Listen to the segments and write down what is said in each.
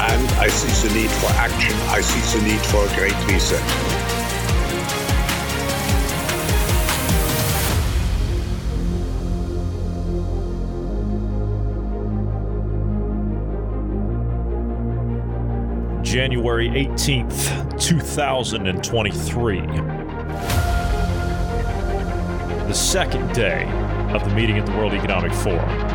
and I see the need for action. I see the need for great reset. January 18th, 2023. The second day of the meeting at the World Economic Forum.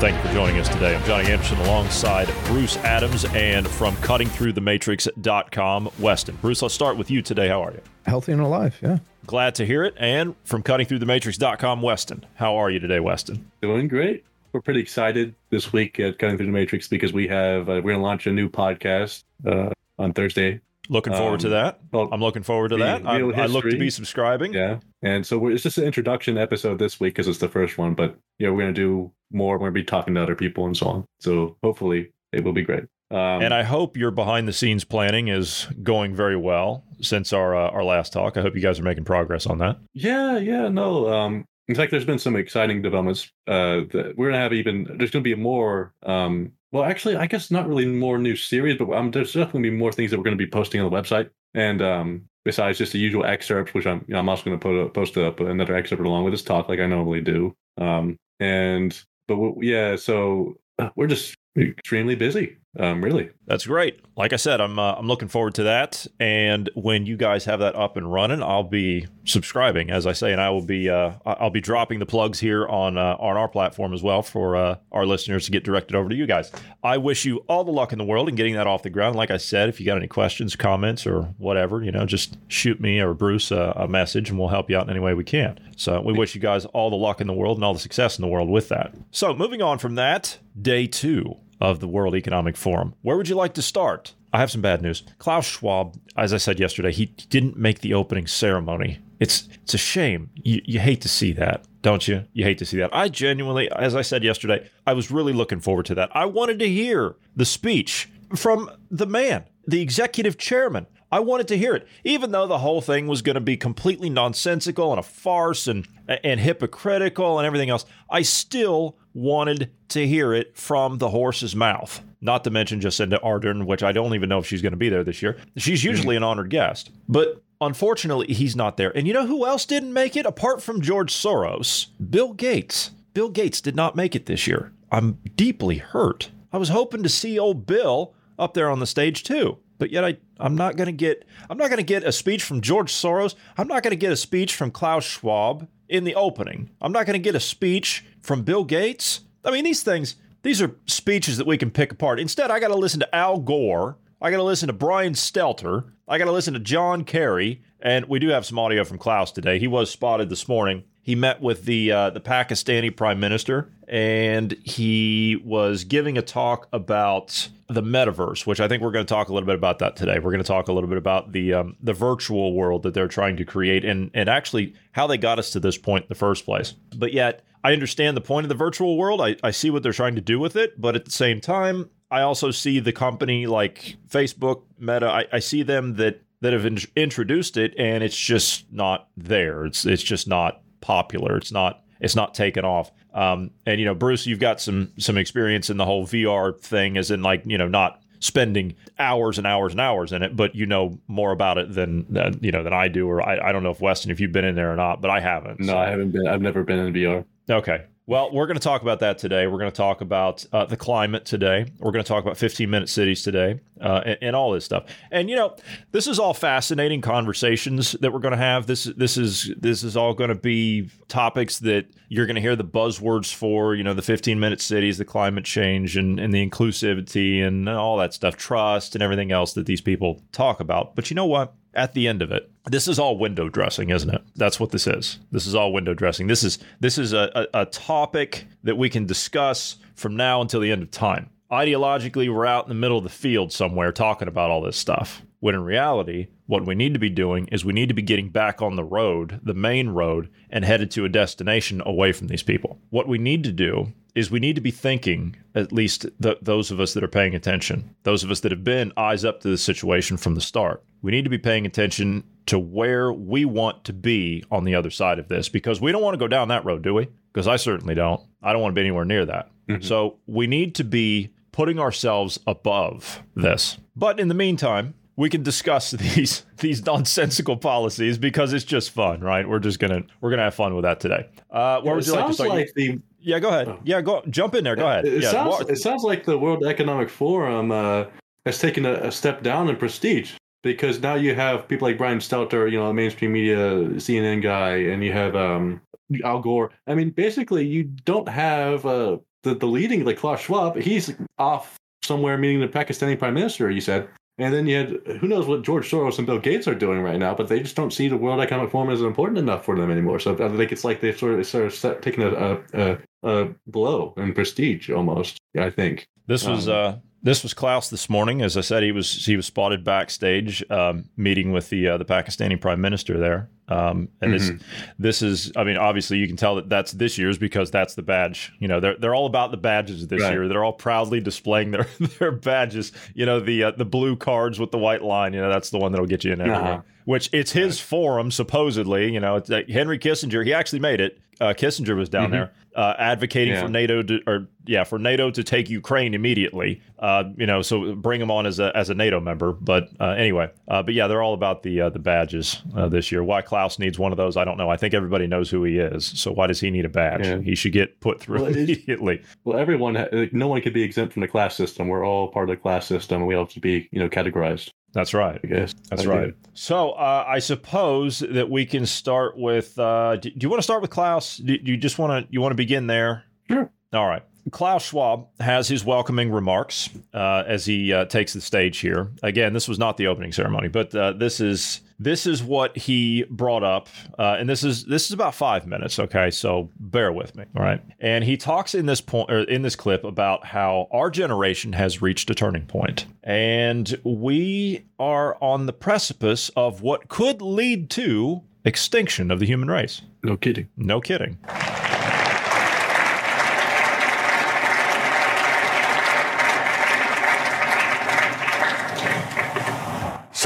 Thank you for joining us today. I'm Johnny Anderson alongside Bruce Adams and from cuttingthroughthematrix.com, Weston. Bruce, let's start with you today. How are you? Healthy and alive, yeah. Glad to hear it. And from cuttingthroughthematrix.com, Weston. How are you today, Weston? Doing great. We're pretty excited this week at Cutting Through the Matrix because we have uh, we're going to launch a new podcast uh, on Thursday. Looking forward Um, to that. well, I'm looking forward to the that. I, I look to be subscribing. Yeah, and so we're, it's just an introduction episode this week because it's the first one. But yeah, we're going to do more. We're going to be talking to other people and so on. So hopefully it will be great. Um, And I hope your behind the scenes planning is going very well since our uh, our last talk. I hope you guys are making progress on that. Yeah, yeah, no. Um, in fact, there's been some exciting developments. Uh, that we're gonna have even. There's gonna be more. Um, well, actually, I guess not really more new series, but um, there's definitely be more things that we're gonna be posting on the website. And um, besides just the usual excerpts, which I'm, you know, I'm also gonna put a, post up another excerpt along with this talk, like I normally do. Um, and but yeah, so we're just extremely busy. Um, really. That's great. Like I said, I'm uh, I'm looking forward to that. And when you guys have that up and running, I'll be subscribing, as I say, and I will be uh, I'll be dropping the plugs here on uh, on our platform as well for uh, our listeners to get directed over to you guys. I wish you all the luck in the world in getting that off the ground. Like I said, if you got any questions, comments, or whatever, you know, just shoot me or Bruce a, a message, and we'll help you out in any way we can. So we wish you guys all the luck in the world and all the success in the world with that. So moving on from that, day two of the World Economic Forum. Where would you like to start? I have some bad news. Klaus Schwab, as I said yesterday, he didn't make the opening ceremony. It's it's a shame. You, you hate to see that, don't you? You hate to see that. I genuinely, as I said yesterday, I was really looking forward to that. I wanted to hear the speech from the man, the executive chairman. I wanted to hear it, even though the whole thing was going to be completely nonsensical and a farce and and hypocritical and everything else. I still wanted to hear it from the horse's mouth. Not to mention Jacinda Ardern, which I don't even know if she's going to be there this year. She's usually an honored guest, but unfortunately, he's not there. And you know who else didn't make it apart from George Soros? Bill Gates. Bill Gates did not make it this year. I'm deeply hurt. I was hoping to see old Bill up there on the stage too. But yet I I'm not going to get I'm not going to get a speech from George Soros. I'm not going to get a speech from Klaus Schwab in the opening. I'm not going to get a speech from Bill Gates. I mean these things these are speeches that we can pick apart. Instead, I got to listen to Al Gore. I got to listen to Brian Stelter. I got to listen to John Kerry. And we do have some audio from Klaus today. He was spotted this morning. He met with the uh, the Pakistani prime minister, and he was giving a talk about the metaverse, which I think we're going to talk a little bit about that today. We're going to talk a little bit about the um, the virtual world that they're trying to create, and and actually how they got us to this point in the first place. But yet, I understand the point of the virtual world. I, I see what they're trying to do with it, but at the same time, I also see the company like Facebook, Meta. I, I see them that that have in- introduced it, and it's just not there. It's it's just not popular. It's not it's not taken off. Um, and you know, Bruce, you've got some some experience in the whole VR thing, as in like you know not spending hours and hours and hours in it, but you know more about it than, than you know than I do, or I, I don't know if Weston if you've been in there or not, but I haven't. No, so- I haven't been. I've never been in VR. Okay. Well, we're going to talk about that today. We're going to talk about uh, the climate today. We're going to talk about 15 minute cities today uh, and, and, all this stuff. And you know, this is all fascinating conversations that we're going to have. This this is this is all going to be topics that you're going to hear the buzzwords for. You know, the 15 minute cities, the climate change, and, and the inclusivity, and all that stuff, trust, and everything else that these people talk about. But you know what? At the end of it, this is all window dressing, isn't it? That's what this is. This is all window dressing. This is this is a, a, a topic that we can discuss from now until the end of time. Ideologically, we're out in the middle of the field somewhere talking about all this stuff. When in reality, what we need to be doing is we need to be getting back on the road, the main road, and headed to a destination away from these people. What we need to do is we need to be thinking, at least the, those of us that are paying attention, those of us that have been eyes up to the situation from the start, we need to be paying attention to where we want to be on the other side of this because we don't want to go down that road, do we? Because I certainly don't. I don't want to be anywhere near that. Mm-hmm. So we need to be putting ourselves above this. But in the meantime, we can discuss these these nonsensical policies because it's just fun, right? We're just gonna we're gonna have fun with that today. Uh, yeah, would you like to start? Like the yeah, go ahead. Oh. Yeah, go jump in there. Go ahead. It, yeah, sounds, it sounds like the World Economic Forum uh, has taken a, a, step down in prestige because now you have people like Brian Stelter, you know, a mainstream media CNN guy, and you have um, Al Gore. I mean, basically, you don't have uh, the the leading like Klaus Schwab. He's off somewhere meeting the Pakistani prime minister. You said. And then you had who knows what George Soros and Bill Gates are doing right now, but they just don't see the World Economic Forum as important enough for them anymore. So I think it's like they've sort of, sort of set, taken a, a, a blow in prestige almost. I think this was um, uh, this was Klaus this morning. As I said, he was he was spotted backstage um, meeting with the uh, the Pakistani Prime Minister there. Um, and mm-hmm. this this is, I mean, obviously you can tell that that's this year's because that's the badge. You know, they're they're all about the badges this right. year. They're all proudly displaying their their badges. You know, the uh, the blue cards with the white line. You know, that's the one that'll get you in. Uh-huh. Which it's his right. forum supposedly. You know, it's, uh, Henry Kissinger. He actually made it. Uh, Kissinger was down mm-hmm. there uh, advocating yeah. for NATO to, or yeah, for NATO to take Ukraine immediately. Uh, you know, so bring them on as a as a NATO member. But uh, anyway, uh, but yeah, they're all about the uh, the badges uh, this year. Why Klaus needs one of those, I don't know. I think everybody knows who he is. So why does he need a badge? Yeah. He should get put through well, immediately. Well, everyone, no one could be exempt from the class system. We're all part of the class system, and we have to be, you know, categorized. That's right. I guess that's I right. So uh, I suppose that we can start with. Uh, do, do, you want to start with Klaus? Do, do you just want to you want to begin there? Sure. All right. Klaus Schwab has his welcoming remarks uh, as he uh, takes the stage here. Again, this was not the opening ceremony, but uh, this is this is what he brought up, uh, and this is this is about five minutes. Okay, so bear with me. All right, and he talks in this point or in this clip about how our generation has reached a turning point, and we are on the precipice of what could lead to extinction of the human race. No kidding. No kidding.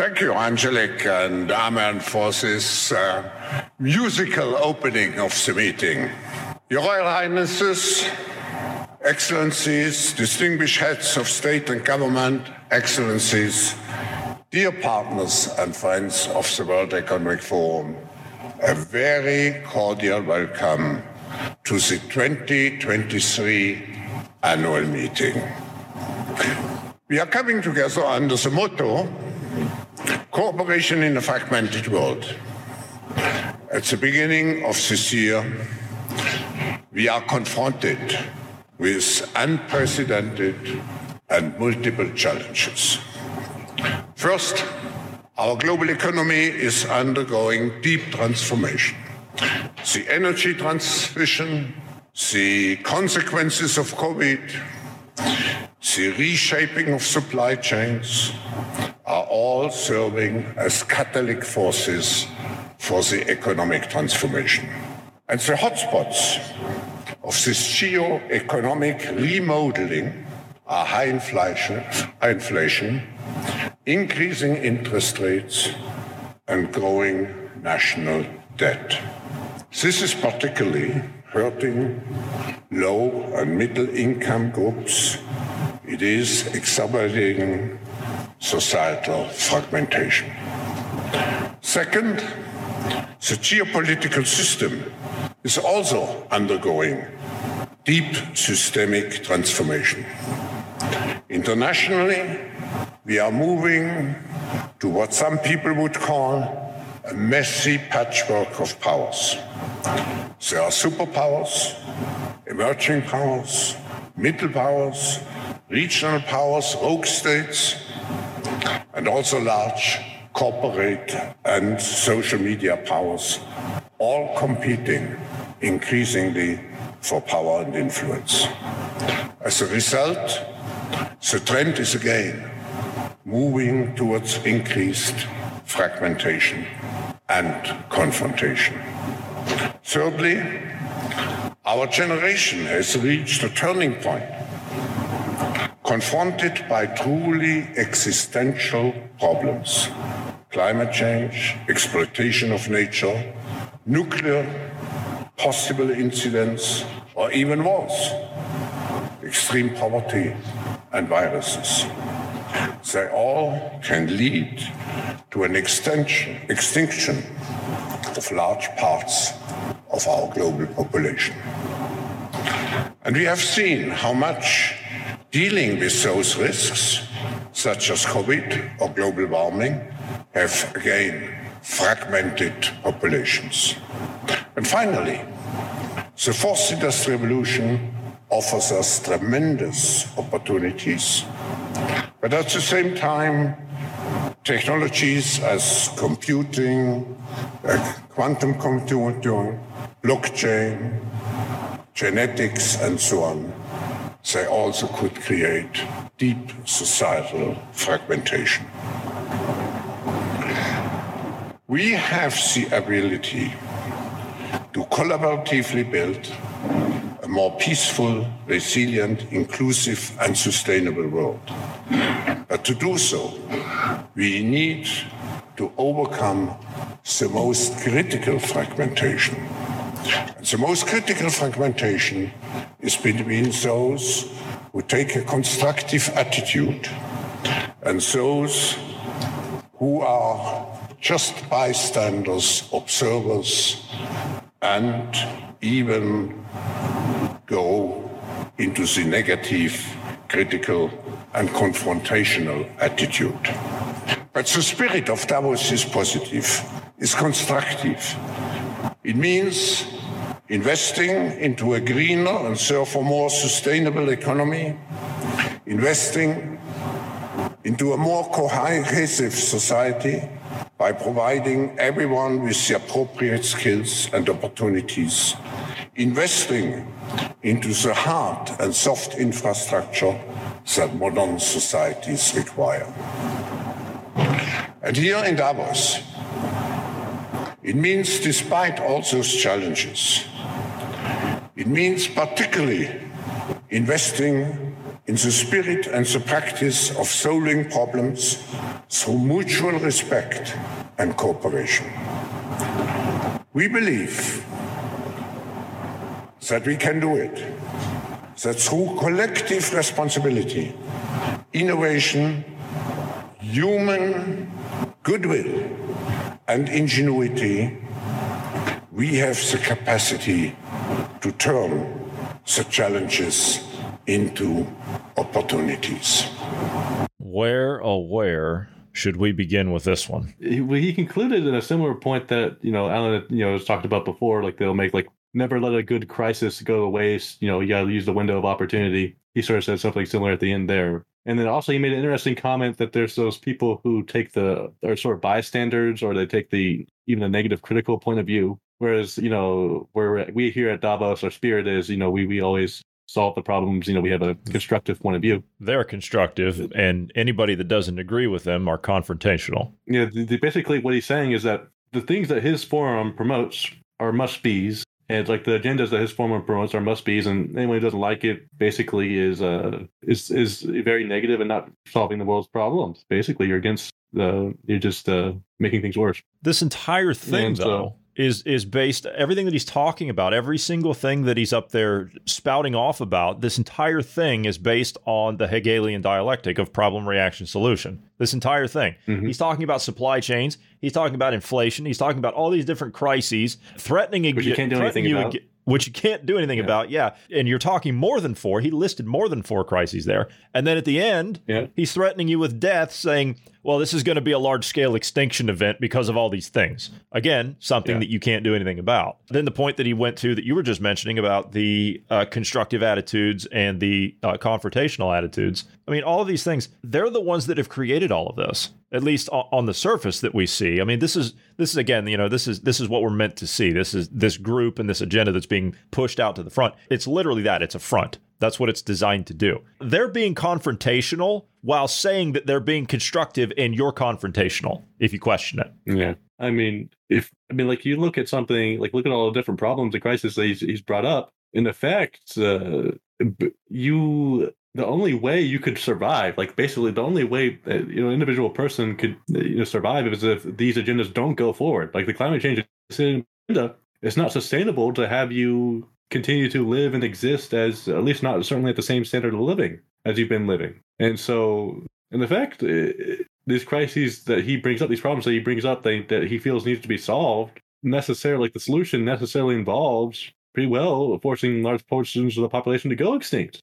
Thank you, Angelic and Amen, for this uh, musical opening of the meeting. Your Royal Highnesses, Excellencies, distinguished heads of state and government, Excellencies, dear partners and friends of the World Economic Forum, a very cordial welcome to the 2023 annual meeting. We are coming together under the motto Cooperation in a fragmented world. At the beginning of this year, we are confronted with unprecedented and multiple challenges. First, our global economy is undergoing deep transformation. The energy transition, the consequences of COVID, the reshaping of supply chains, are all serving as catalytic forces for the economic transformation. And the hotspots of this geo-economic remodeling are high inflation, high inflation, increasing interest rates, and growing national debt. This is particularly hurting low and middle income groups. It is exacerbating societal fragmentation. Second, the geopolitical system is also undergoing deep systemic transformation. Internationally, we are moving to what some people would call a messy patchwork of powers. There are superpowers, emerging powers, middle powers, regional powers, rogue states, and also large corporate and social media powers, all competing increasingly for power and influence. As a result, the trend is again moving towards increased fragmentation and confrontation. Thirdly, our generation has reached a turning point, confronted by truly existential problems climate change, exploitation of nature, nuclear possible incidents, or even wars, extreme poverty, and viruses. They all can lead to an extinction of large parts of our global population. And we have seen how much dealing with those risks, such as COVID or global warming, have again fragmented populations. And finally, the fourth industrial revolution offers us tremendous opportunities, but at the same time, technologies as computing, uh, quantum computing, blockchain, genetics, and so on, they also could create deep societal fragmentation. We have the ability to collaboratively build a more peaceful, resilient, inclusive, and sustainable world. But to do so, we need to overcome the most critical fragmentation. And the most critical fragmentation is between those who take a constructive attitude and those who are just bystanders, observers, and even into the negative, critical, and confrontational attitude. But the spirit of Davos is positive, is constructive. It means investing into a greener and therefore more sustainable economy, investing into a more cohesive society by providing everyone with the appropriate skills and opportunities, investing into the hard and soft infrastructure that modern societies require. And here in Davos, it means despite all those challenges, it means particularly investing in the spirit and the practice of solving problems through mutual respect and cooperation. We believe that we can do it, that through collective responsibility, innovation, human goodwill, and ingenuity, we have the capacity to turn the challenges into opportunities. Where, oh, where should we begin with this one? He, well, he concluded in a similar point that you know Alan you know has talked about before. Like they'll make like never let a good crisis go to waste. You know, you got to use the window of opportunity. He sort of said something similar at the end there. And then also he made an interesting comment that there's those people who take the are sort of bystanders or they take the even a negative critical point of view. Whereas, you know, where we here at Davos, our spirit is, you know, we we always solve the problems. You know, we have a constructive point of view. They're constructive, and anybody that doesn't agree with them are confrontational. Yeah, the, the, basically what he's saying is that the things that his forum promotes are must be's. And like the agendas that his former promotes are must be's, and anyone who doesn't like it basically is uh is is very negative and not solving the world's problems. Basically, you're against the you're just uh, making things worse. This entire thing, and, though. Uh, is is based everything that he's talking about every single thing that he's up there spouting off about this entire thing is based on the hegelian dialectic of problem reaction solution this entire thing mm-hmm. he's talking about supply chains he's talking about inflation he's talking about all these different crises threatening you can't do anything about. Which you can't do anything Yeah. about. Yeah. And you're talking more than four. He listed more than four crises there. And then at the end, Yeah. he's threatening you with death, saying, well, this is going to be a large scale extinction event because of all these things. Again, something Yeah. that you can't do anything about. Then the point that he went to that you were just mentioning about the uh, constructive attitudes and the uh, confrontational attitudes. I mean, all of these things, they're the ones that have created all of this. At least on the surface that we see. I mean, this is this is again, you know, this is this is what we're meant to see. This is this group and this agenda that's being pushed out to the front. It's literally that. It's a front. That's what it's designed to do. They're being confrontational while saying that they're being constructive and you're confrontational if you question it. Yeah. I mean, if I mean, like you look at something, like look at all the different problems and crises that he's, he's brought up. In effect, uh, you the only way you could survive, like basically the only way that, you know, individual person could uh, you know survive is if these agendas don't go forward. Like the climate change agenda, it's not sustainable to have you continue to live and exist as at least not certainly at the same standard of living as you've been living. And so, in effect, uh, these crises that he brings up, these problems that he brings up, they, that he feels needs to be solved, necessarily, like the solution necessarily involves pretty well forcing large portions of the population to go extinct.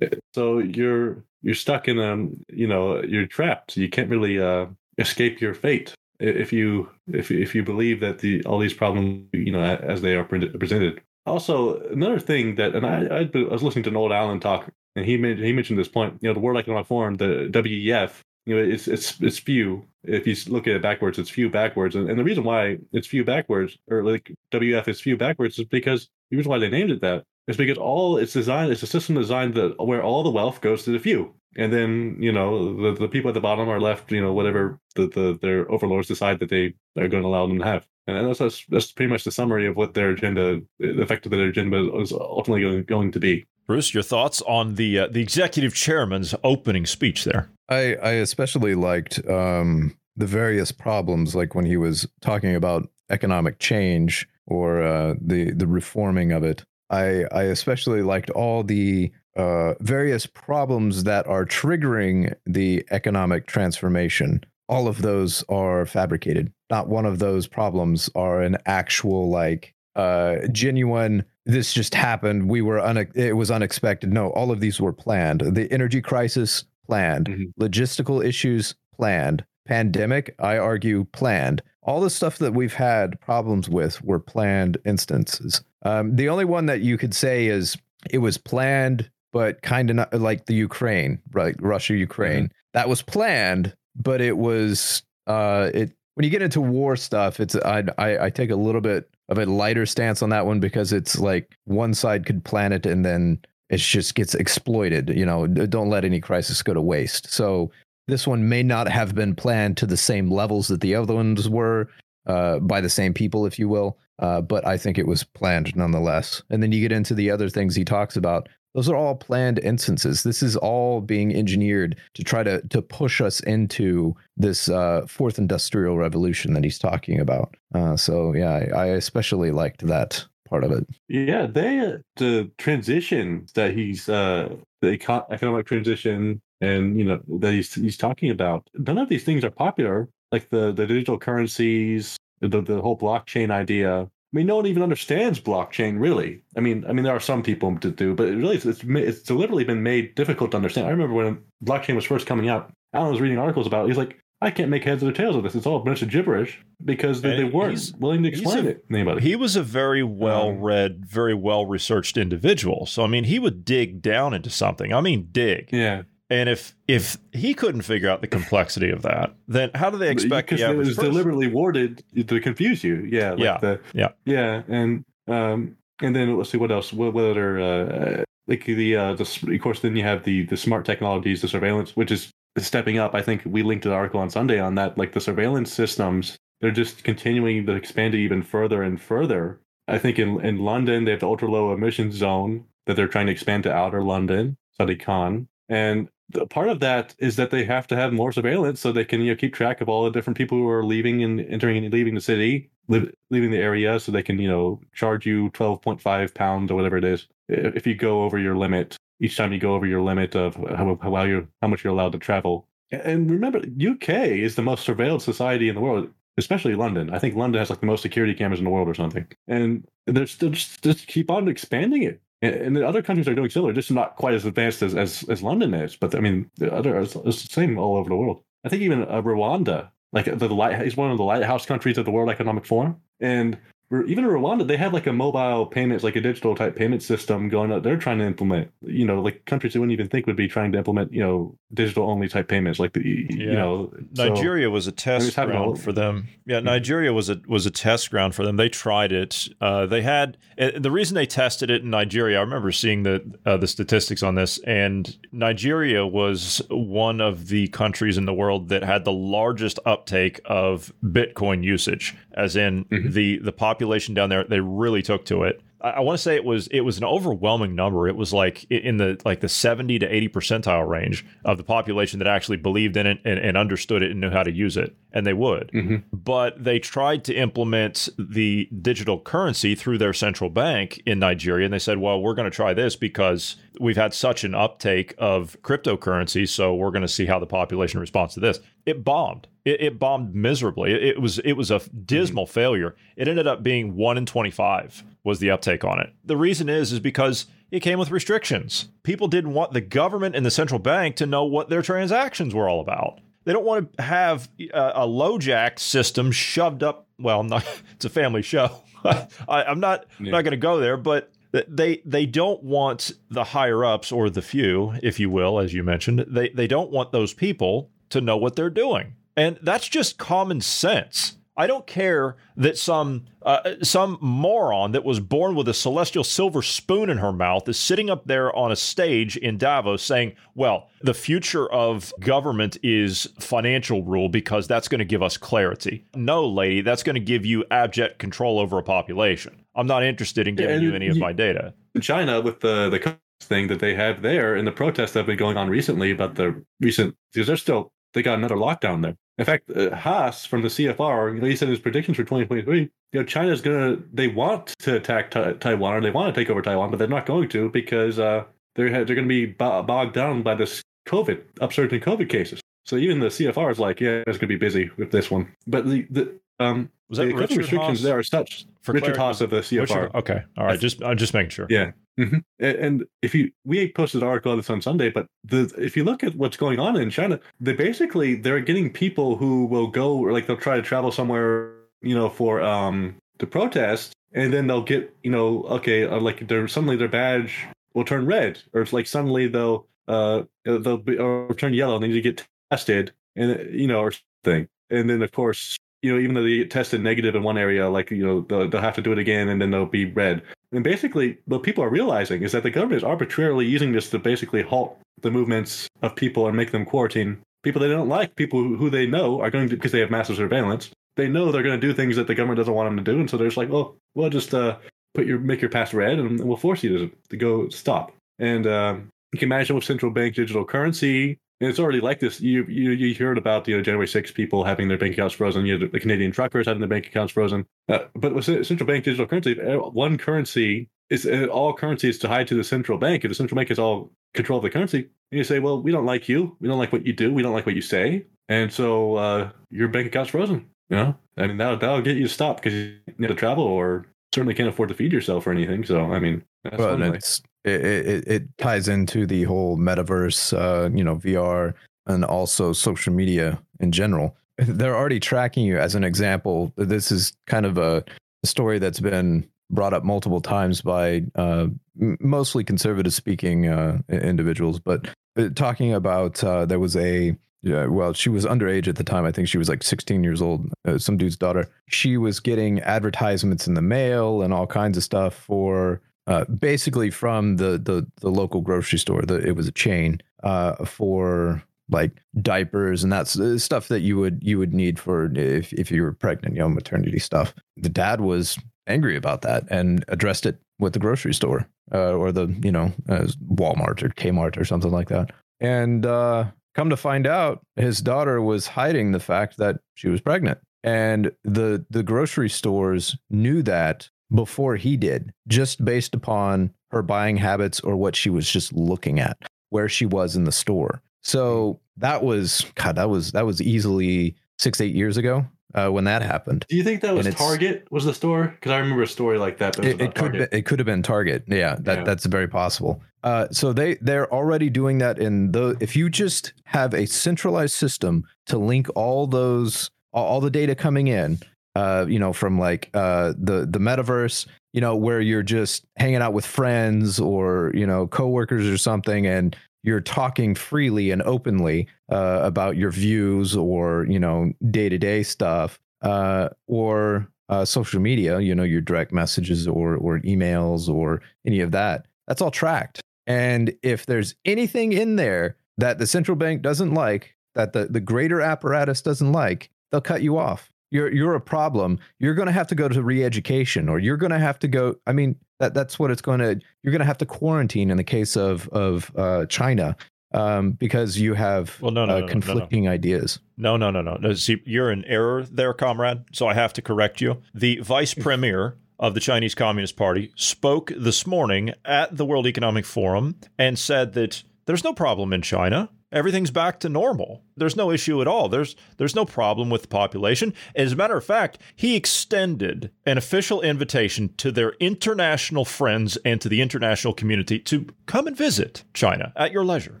So you're you're stuck in a you know you're trapped. You can't really uh, escape your fate if you if if you believe that the all these problems you know as they are presented. Also, another thing that and I I was listening to an old Alan talk and he made, he mentioned this point. You know, the World Economic Forum, the WEF, you know, it's it's it's few. If you look at it backwards, it's few backwards, and, and the reason why it's few backwards, or like WF is few backwards, is because the reason why they named it that is because all it's designed. It's a system designed that where all the wealth goes to the few, and then you know the, the people at the bottom are left. You know, whatever the, the their overlords decide that they are going to allow them to have. And that's, that's that's pretty much the summary of what their agenda, the effect of their agenda is ultimately going, going to be. Bruce, your thoughts on the uh, the executive chairman's opening speech there? I, I especially liked um, the various problems, like when he was talking about economic change or uh, the the reforming of it. I I especially liked all the uh, various problems that are triggering the economic transformation. All of those are fabricated. Not one of those problems are an actual like uh, genuine. This just happened. We were une- it was unexpected. No, all of these were planned. The energy crisis planned. Mhm. Logistical issues planned. Pandemic, I argue, planned. All the stuff that we've had problems with were planned instances. Um, the only one that you could say is it was planned, but kind of not like the Ukraine, right? Russia, Ukraine. That was planned, but it was uh, it. When you get into war stuff, it's I, I I take a little bit of a lighter stance on that one because it's like one side could plan it and then it just gets exploited. You know, don't let any crisis go to waste. So this one may not have been planned to the same levels that the other ones were uh, by the same people, if you will. Uh, but I think it was planned nonetheless. And then you get into the other things he talks about. Those are all planned instances. This is all being engineered to try to to push us into this uh, fourth industrial revolution that he's talking about. Uh, so yeah, I, I especially liked that part of it. Yeah, they uh, the transition that he's uh the eco- economic transition and you know that he's he's talking about. None of these things are popular, like the the digital currencies, the the whole blockchain idea. I mean, no one even understands blockchain really. I mean, I mean there are some people that do, but it really it's it's, it's deliberately been made difficult to understand. I remember when blockchain was first coming out, Alan was reading articles about it. He's like, I can't make heads or tails of this. It's all a bunch of gibberish because they, they weren't willing to explain a- it to anybody. He was a very um, well read, very well researched individual. So I mean, he would dig down into something. I mean, dig. yeah. And if if he couldn't figure out the complexity of that, then how do they expect because the it was person? deliberately worded to confuse you. Yeah, like Yeah, the, yeah. yeah, and um, and then let's see what else. What, what other uh, like the uh, the of course then you have the the smart technologies, the surveillance, which is stepping up. I think we linked an article on Sunday on that. Like the surveillance systems, they're just continuing to expand it even further and further. I think in in London they have the ultra low emissions zone that they're trying to expand to outer London, Sadiq Khan, and part of that is that they have to have more surveillance so they can you know keep track of all the different people who are leaving and entering and leaving the city, leaving the area, so they can you know charge you twelve point five pounds or whatever it is if you go over your limit each time you go over your limit of how how, you're, how much you're allowed to travel. And remember, UK is the most surveilled society in the world. especially London. I think London has like the most security cameras in the world or something, and they're still just, just keep on expanding it. And, and the other countries are doing similar, just not quite as advanced as as, as London is. But I mean, the other it's, the same all over the world. I think even uh, Rwanda, like the light, is one of the lighthouse countries of the World Economic Forum, and even in Rwanda, they have like a mobile payments, like a digital type payment system going up. They're trying to implement, you know, like countries you wouldn't even think would be trying to implement, you know, digital only type payments, like the, you know, so- Nigeria was a test ground for them. Yeah, Nigeria was a was a test ground for them. They tried it. Uh, they had the reason they tested it in Nigeria. I remember seeing the uh, the statistics on this, and Nigeria was one of the countries in the world that had the largest uptake of Bitcoin usage, as in the the population down there. They really took to it. I, I want to say it was it was an overwhelming number. It was like in the like the seventy to eighty percentile range of the population that actually believed in it and, and understood it and knew how to use it, and they would. Mm-hmm. But they tried to implement the digital currency through their central bank in Nigeria, and they said, "Well, we're going to try this because we've had such an uptake of cryptocurrency, so we're going to see how the population responds to this." It bombed. It, it bombed miserably. It, it was it was a mm-hmm. dismal failure. It ended up being one in twenty five was the uptake on it. The reason is is because it came with restrictions. People didn't want the government and the central bank to know what their transactions were all about. They don't want to have a, a LoJack system shoved up. Well, not, it's a family show. I, I'm not I'm not going to go there, but they they don't want the higher ups or the few, if you will, as you mentioned. They they don't want those people to know what they're doing, and that's just common sense. I don't care that some uh, some moron that was born with a celestial silver spoon in her mouth is sitting up there on a stage in Davos saying, "Well, the future of government is financial rule because that's going to give us clarity." No, lady, that's going to give you abject control over a population. I'm not interested in giving you any of my data. China with the the thing that they have there and the protests that have been going on recently about the recent because they're still they got another lockdown there. In fact, uh, Haass from the CFR, you know, he said his predictions for 2023. You know, China's gonna they want to attack Ta- Taiwan or they want to take over Taiwan, but they're not going to because uh, they're they're going to be bo- bogged down by this COVID upsurge in COVID cases. So even the CFR is like, yeah, it's going to be busy with this one. But the the um Was that the Richard restrictions Haass? there are such. For Richard clarity, Haass of the CFR. Richard- okay, all right. Just I'm just making sure. Yeah. hmm And, if you, we posted an article on this on Sunday, but the if you look at what's going on in China, they basically they're getting people who will go or like they'll try to travel somewhere, you know, for um to protest, and then they'll get you know okay uh, like their suddenly their badge will turn red, or it's like suddenly they'll uh they'll be or turn yellow and they need to get tested, and you know or something, and then of course you know even though they tested negative in one area, like you know they'll, they'll have to do it again, and then they'll be red. And basically, what people are realizing is that the government is arbitrarily using this to basically halt the movements of people and make them quarantine people they don't like, people who, they know are going to because they have massive surveillance. They know they're going to do things that the government doesn't want them to do, and so they're just like, "Oh, well, just uh, put your make your pass red, and we'll force you to, to go stop." And um, you can imagine with central bank digital currency, and it's already like this. You you you heard about you know January 6 people having their bank accounts frozen. You know, the Canadian truckers having their bank accounts frozen. Uh, but with central bank digital currency, uh, one currency is uh, all currency is tied to the central bank. If the central bank has all control of the currency, and you say, well, we don't like you. We don't like what you do. We don't like what you say. And so uh, your bank account's frozen. You know, I mean, that'll, that'll get you to stop because you need to travel or certainly can't afford to feed yourself or anything. So, I mean, that's well, and it's it, it it ties into the whole metaverse, uh, you know, VR, and also social media in general. They're already tracking you. As an example, this is kind of a, story that's been brought up multiple times by uh, mostly conservative speaking uh, individuals, but uh, talking about uh, there was a yeah, well, she was underage at the time. I think she was like 16 years old, uh, some dude's daughter. She was getting advertisements in the mail and all kinds of stuff for uh, basically from the, the the local grocery store. The, it was a chain uh, for like diapers and that's the stuff that you would you would need for if if you were pregnant, you know, maternity stuff. The dad was angry about that and addressed it with the grocery store uh, or the you know uh, Walmart or Kmart or something like that. And uh, come to find out, his daughter was hiding the fact that she was pregnant, and the the grocery stores knew that before he did, just based upon her buying habits or what she was just looking at, where she was in the store. So that was God, that was that was easily six eight years ago. uh, when that happened. Do you think that was Target? Was the store? Because I remember a story like that. But it, It, it could be, it could have been Target. Yeah, that Yeah. that's very possible. Uh, so they they're already doing that in the if you just have a centralized system to link all those all the data coming in, uh, you know, from like uh, the the metaverse, you know, where you're just hanging out with friends or you know coworkers or something, and you're talking freely and openly uh, about your views or you know day to day stuff, uh, or uh, social media, you know, your direct messages or or emails or any of that. That's all tracked. And if there's anything in there that the central bank doesn't like, that the, the greater apparatus doesn't like, they'll cut you off. You're you're a problem. You're going to have to go to re-education, or you're going to have to go. I mean, that that's what it's going to. You're going to have to quarantine in the case of of uh, China, um, because you have Well, no, no, uh, no, no, no, no. conflicting ideas. No, no, no, no. no. See, you're in error there, comrade. So I have to correct you. The vice premier of the Chinese Communist Party spoke this morning at the World Economic Forum and said that there's no problem in China. Everything's back to normal. There's no issue at all. There's there's no problem with the population. As a matter of fact, he extended an official invitation to their international friends and to the international community to come and visit China at your leisure.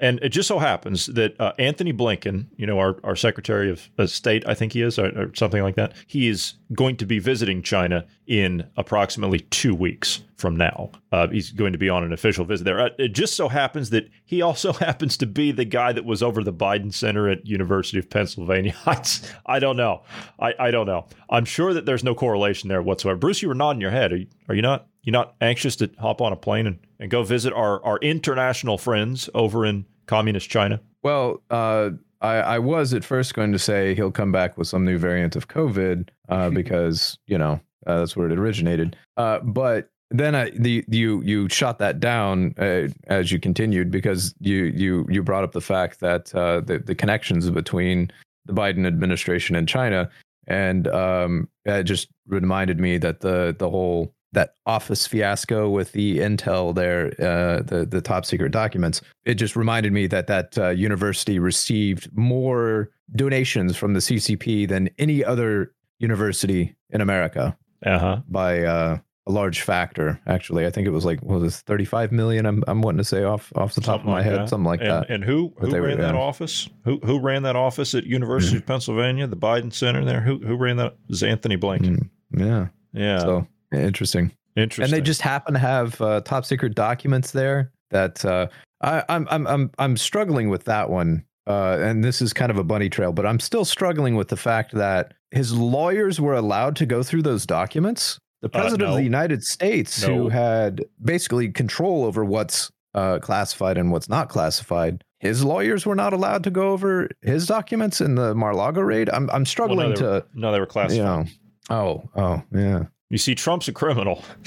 And it just so happens that uh, Antony Blinken, you know, our, our Secretary of State, I think he is, or, or something like that, he is going to be visiting China in approximately two weeks from now. Uh, he's going to be on an official visit there. Uh, It just so happens that he also happens to be the guy that was over the Biden Center at University of Pennsylvania. I, I don't know. I, I don't know. I'm sure that there's no correlation there whatsoever. Bruce, you were nodding your head. Are you, are you not? You not anxious to hop on a plane and, and go visit our, our international friends over in communist China? Well, uh, I, I was at first going to say he'll come back with some new variant of COVID uh, because you know uh, that's where it originated. Uh, but then I, the you you shot that down uh, as you continued because you you you brought up the fact that uh, the the connections between the Biden administration and China, and um, it just reminded me that the the whole that office fiasco with the intel there, uh, the the top secret documents. It just reminded me that that uh, university received more donations from the CCP than any other university in America Uh huh. by uh, a large factor. Actually, I think it was like what was it, 35 million. I'm I'm wanting to say off off the top of my head, something like and, that. And who who they were- ran that office? Who who ran that office at University of Pennsylvania, the Biden Center there? Who who ran that? It was Antony Blinken. Mm, yeah. Yeah, So interesting. interesting. And they just happen to have uh, top secret documents there that uh, I, I'm I'm I'm I'm struggling with that one. Uh, and this is kind of a bunny trail, but I'm still struggling with the fact that his lawyers were allowed to go through those documents. The Uh, president no. of the United States, No. who had basically control over what's uh, classified and what's not classified, his lawyers were not allowed to go over his documents in the Mar-Lago raid. I'm I'm Well, no, struggling were, to, no, they were classified. you know. Oh, oh, yeah. You see, Trump's a criminal.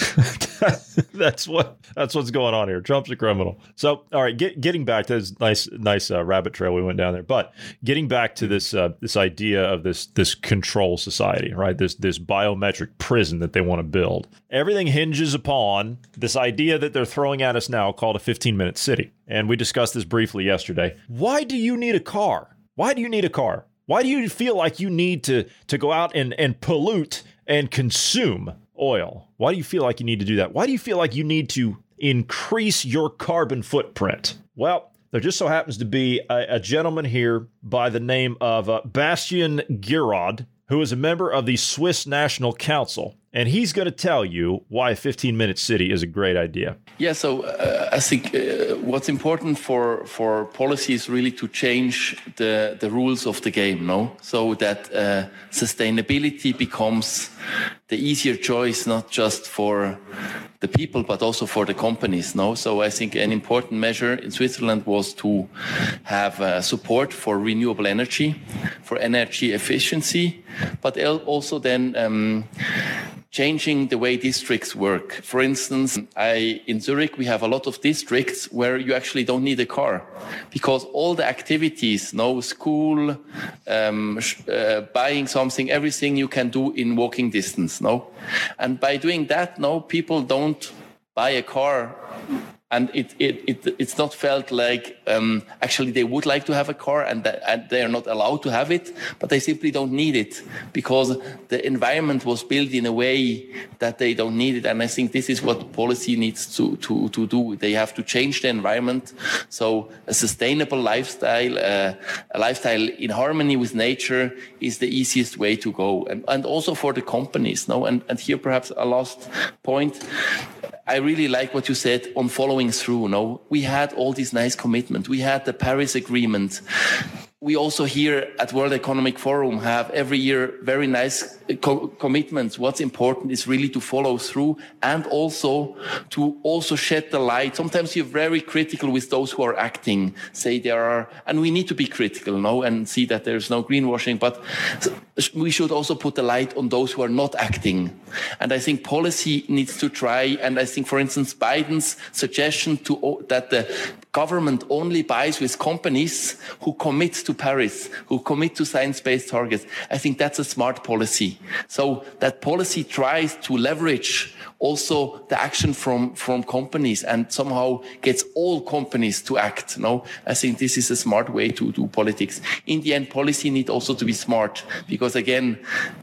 that's what that's what's going on here. Trump's a criminal. So, all right, get, getting back to this nice nice uh, rabbit trail we went down there, but getting back to this uh, this idea of this this control society, right? This this biometric prison that they want to build. Everything hinges upon this idea that they're throwing at us now, called a 15 minute city. And we discussed this briefly yesterday. Why do you need a car? Why do you need a car? Why do you feel like you need to to go out and and pollute and consume oil? Why do you feel like you need to do that? Why do you feel like you need to increase your carbon footprint? Well, there just so happens to be a, a gentleman here by the name of uh, Bastien Girod, who is a member of the Swiss National Council, and he's going to tell you why a 15 minute city is a great idea. Yeah, so uh, I think uh, what's important for for policy is really to change the the rules of the game, no, so that uh, sustainability becomes the easier choice, not just for the people but also for the companies, no. So I think an important measure in Switzerland was to have uh, support for renewable energy, for energy efficiency, but also then. Um, changing the way districts work. For instance, I, in Zurich, we have a lot of districts where you actually don't need a car because all the activities, no school, um, uh, buying something, everything you can do in walking distance, no? And by doing that, no, people don't buy a car and it, it, it it's not felt like um, actually they would like to have a car and, that, and they are not allowed to have it, but they simply don't need it because the environment was built in a way that they don't need it. And I think this is what policy needs to, to, to do. They have to change the environment. So a sustainable lifestyle, uh, a lifestyle in harmony with nature is the easiest way to go. And, and also for the companies. No? And, and here perhaps a last point. I really like what you said on following through. No, we had all these nice commitments. We had the Paris Agreement we also here at World Economic Forum have every year very nice uh, co commitments. What's important is really to follow through and also to also shed the light. Sometimes you're very critical with those who are acting, say there are, and we need to be critical, no, and see that there's no greenwashing, but we should also put the light on those who are not acting. And I think policy needs to try. And I think, for instance, Biden's suggestion to that the government only buys with companies who commit to Paris, who commit to science-based targets. I think that's a smart policy. So that policy tries to leverage also the action from, from companies and somehow gets all companies to act. No, I think this is a smart way to do politics. In the end, policy need also to be smart because again,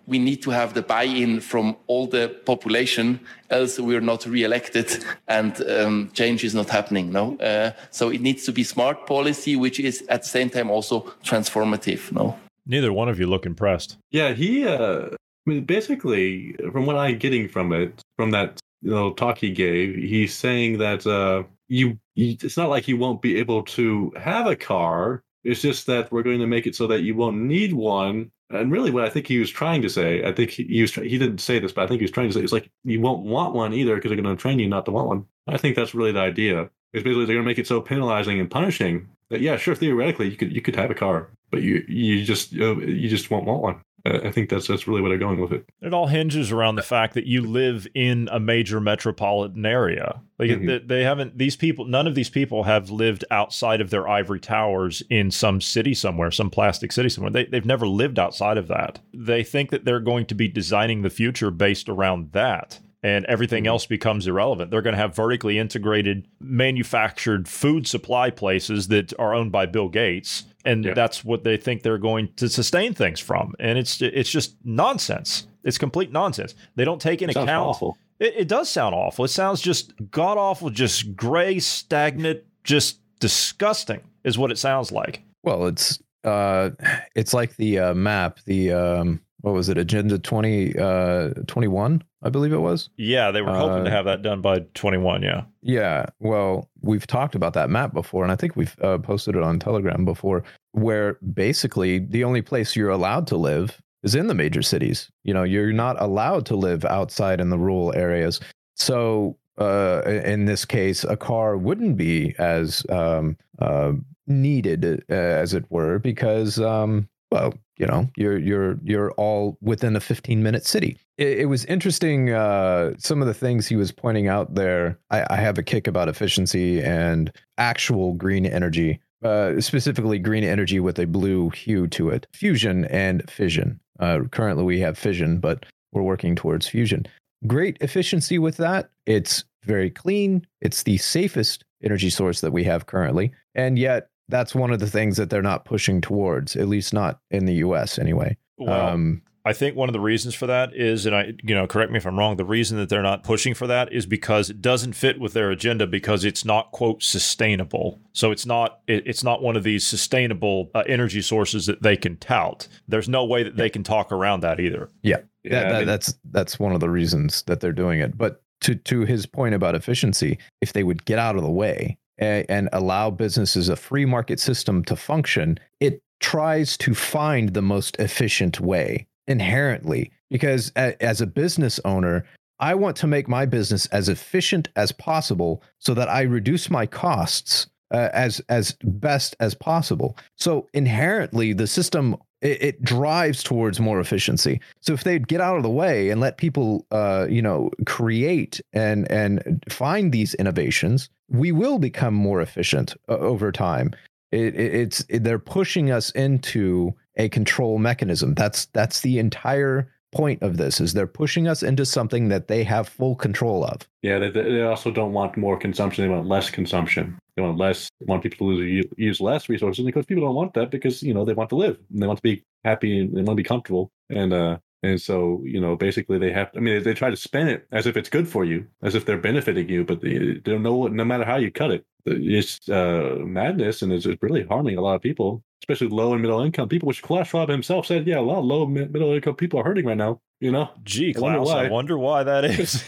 we need to have the buy-in from all the population, else we're not re-elected and um, change is not happening. No, uh, so it needs to be smart policy, which is at the same time also transformative. No. Neither one of you look impressed. Yeah, he uh, I mean, basically, from what I'm getting from it, from that you know talk he gave, he's saying that uh, you, you, it's not like you won't be able to have a car. It's just that we're going to make it so that you won't need one. And really, what I think he was trying to say, I think he, he was he didn't say this, but I think he was trying to say it's like you won't want one either because they're going to train you not to want one. I think that's really the idea. It's basically they're going to make it so penalizing and punishing that yeah, sure, theoretically you could you could have a car, but you you just you just won't want one. I think that's that's really what they're going with it. It all hinges around the fact that you live in a major metropolitan area. Like mm-hmm. they, they, haven't these people none of these people have lived outside of their ivory towers in some city somewhere, some plastic city somewhere. They they've never lived outside of that. They think that they're going to be designing the future based around that and everything mm-hmm. else becomes irrelevant. They're going to have vertically integrated manufactured food supply places that are owned by Bill Gates and yeah. that's what they think they're going to sustain things from. And it's it's just nonsense. It's complete nonsense. They don't take into account. Awful. It, it does sound awful. It sounds just god awful, just gray, stagnant, just disgusting. Is what it sounds like. Well, it's uh, it's like the uh, map, the um, what was it, Agenda 20, uh, 21, I believe it was. Yeah, they were hoping uh, to have that done by 21. Yeah. Yeah. Well, we've talked about that map before, and I think we've uh, posted it on Telegram before, where basically the only place you're allowed to live is in the major cities. You know, you're not allowed to live outside in the rural areas. So, uh, in this case, a car wouldn't be as um, uh, needed, uh, as it were, because um, well, you know, you're you're you're all within a 15 minute city. It, it was interesting. Uh, some of the things he was pointing out there. I, I have a kick about efficiency and actual green energy, uh, specifically green energy with a blue hue to it. Fusion and fission. Uh, currently, we have fission, but we're working towards fusion. Great efficiency with that. It's very clean. It's the safest energy source that we have currently, and yet that's one of the things that they're not pushing towards, at least not in the U.S. anyway. Well, um, I think one of the reasons for that is, and I, you know, correct me if I'm wrong. The reason that they're not pushing for that is because it doesn't fit with their agenda because it's not quote sustainable. So it's not it, it's not one of these sustainable uh, energy sources that they can tout. There's no way that they can talk around that either. Yeah, yeah that, that, mean, that's that's one of the reasons that they're doing it. But to to his point about efficiency, if they would get out of the way and allow businesses a free market system to function, it tries to find the most efficient way inherently. Because as a business owner, I want to make my business as efficient as possible so that I reduce my costs uh, as as best as possible. So inherently, the system it, it, drives towards more efficiency. So if they'd get out of the way and let people, uh, you know, create and and find these innovations, we will become more efficient uh, over time. It, it, it's they're pushing us into a control mechanism. That's that's the entire point of this is they're pushing us into something that they have full control of. Yeah, they, they also don't want more consumption. They want less consumption. They want less. Want people to use, less resources because people don't want that because you know they want to live and they want to be happy and they want to be comfortable. And uh, and so, you know, basically they have, I mean, they try to spin it as if it's good for you, as if they're benefiting you, but they, they don't know, no matter how you cut it, it's uh, madness and it's really harming a lot of people, especially low and middle income people, which Klaus Schwab himself said, yeah, a lot of low and middle income people are hurting right now. You know, gee, Klaus, I wonder why, I wonder why that is.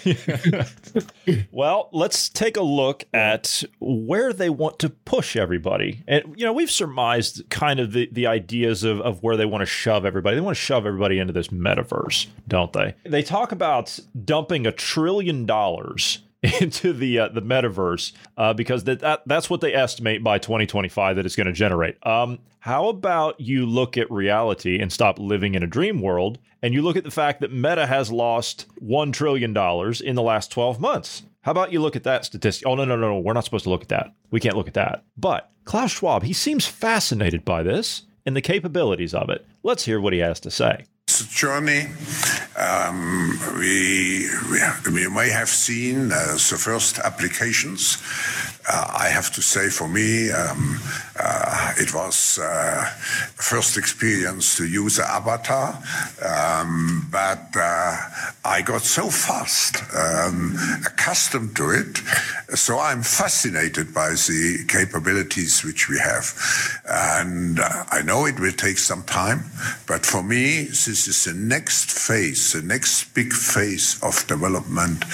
well, let's take a look at where they want to push everybody. And, you know, we've surmised kind of the, the ideas of, of where they want to shove everybody. They want to shove everybody into this metaverse, don't they? They talk about dumping a trillion dollars into the uh, the metaverse uh, because that, that that's what they estimate by 2025 that it's going to generate. Um, how about you look at reality and stop living in a dream world, and you look at the fact that Meta has lost one trillion dollars in the last 12 months? How about you look at that statistic? Oh no no no no, we're not supposed to look at that. We can't look at that. But Klaus Schwab, he seems fascinated by this and the capabilities of it. Let's hear what he has to say. Journey. Um, we, we, we may have seen uh, the first applications. Uh, I have to say, for me, um, uh, it was uh, first experience to use an avatar, um, but uh, I got so fast um, accustomed to it, so I'm fascinated by the capabilities which we have, and uh, I know it will take some time, but for me, this is the next phase, the next big phase of development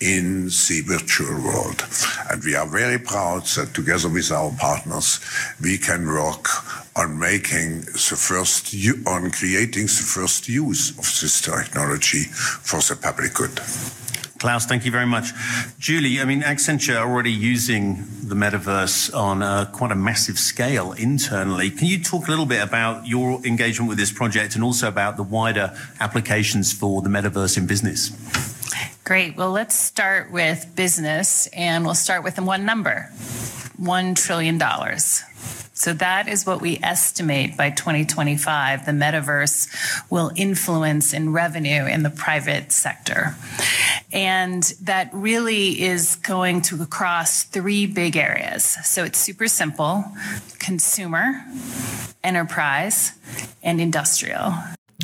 in the virtual world, and we are very proud that together with our partners, we can work on making the first, on creating the first use of this technology for the public good. Klaus, thank you very much. Julie, I mean, Accenture are already using the metaverse on a, quite a massive scale internally. Can you talk a little bit about your engagement with this project and also about the wider applications for the metaverse in business? Great. Well, let's start with business, and we'll start with one number $1 trillion. So that is what we estimate by 2025 the metaverse will influence in revenue in the private sector. And that really is going to cross three big areas. So it's super simple consumer, enterprise, and industrial.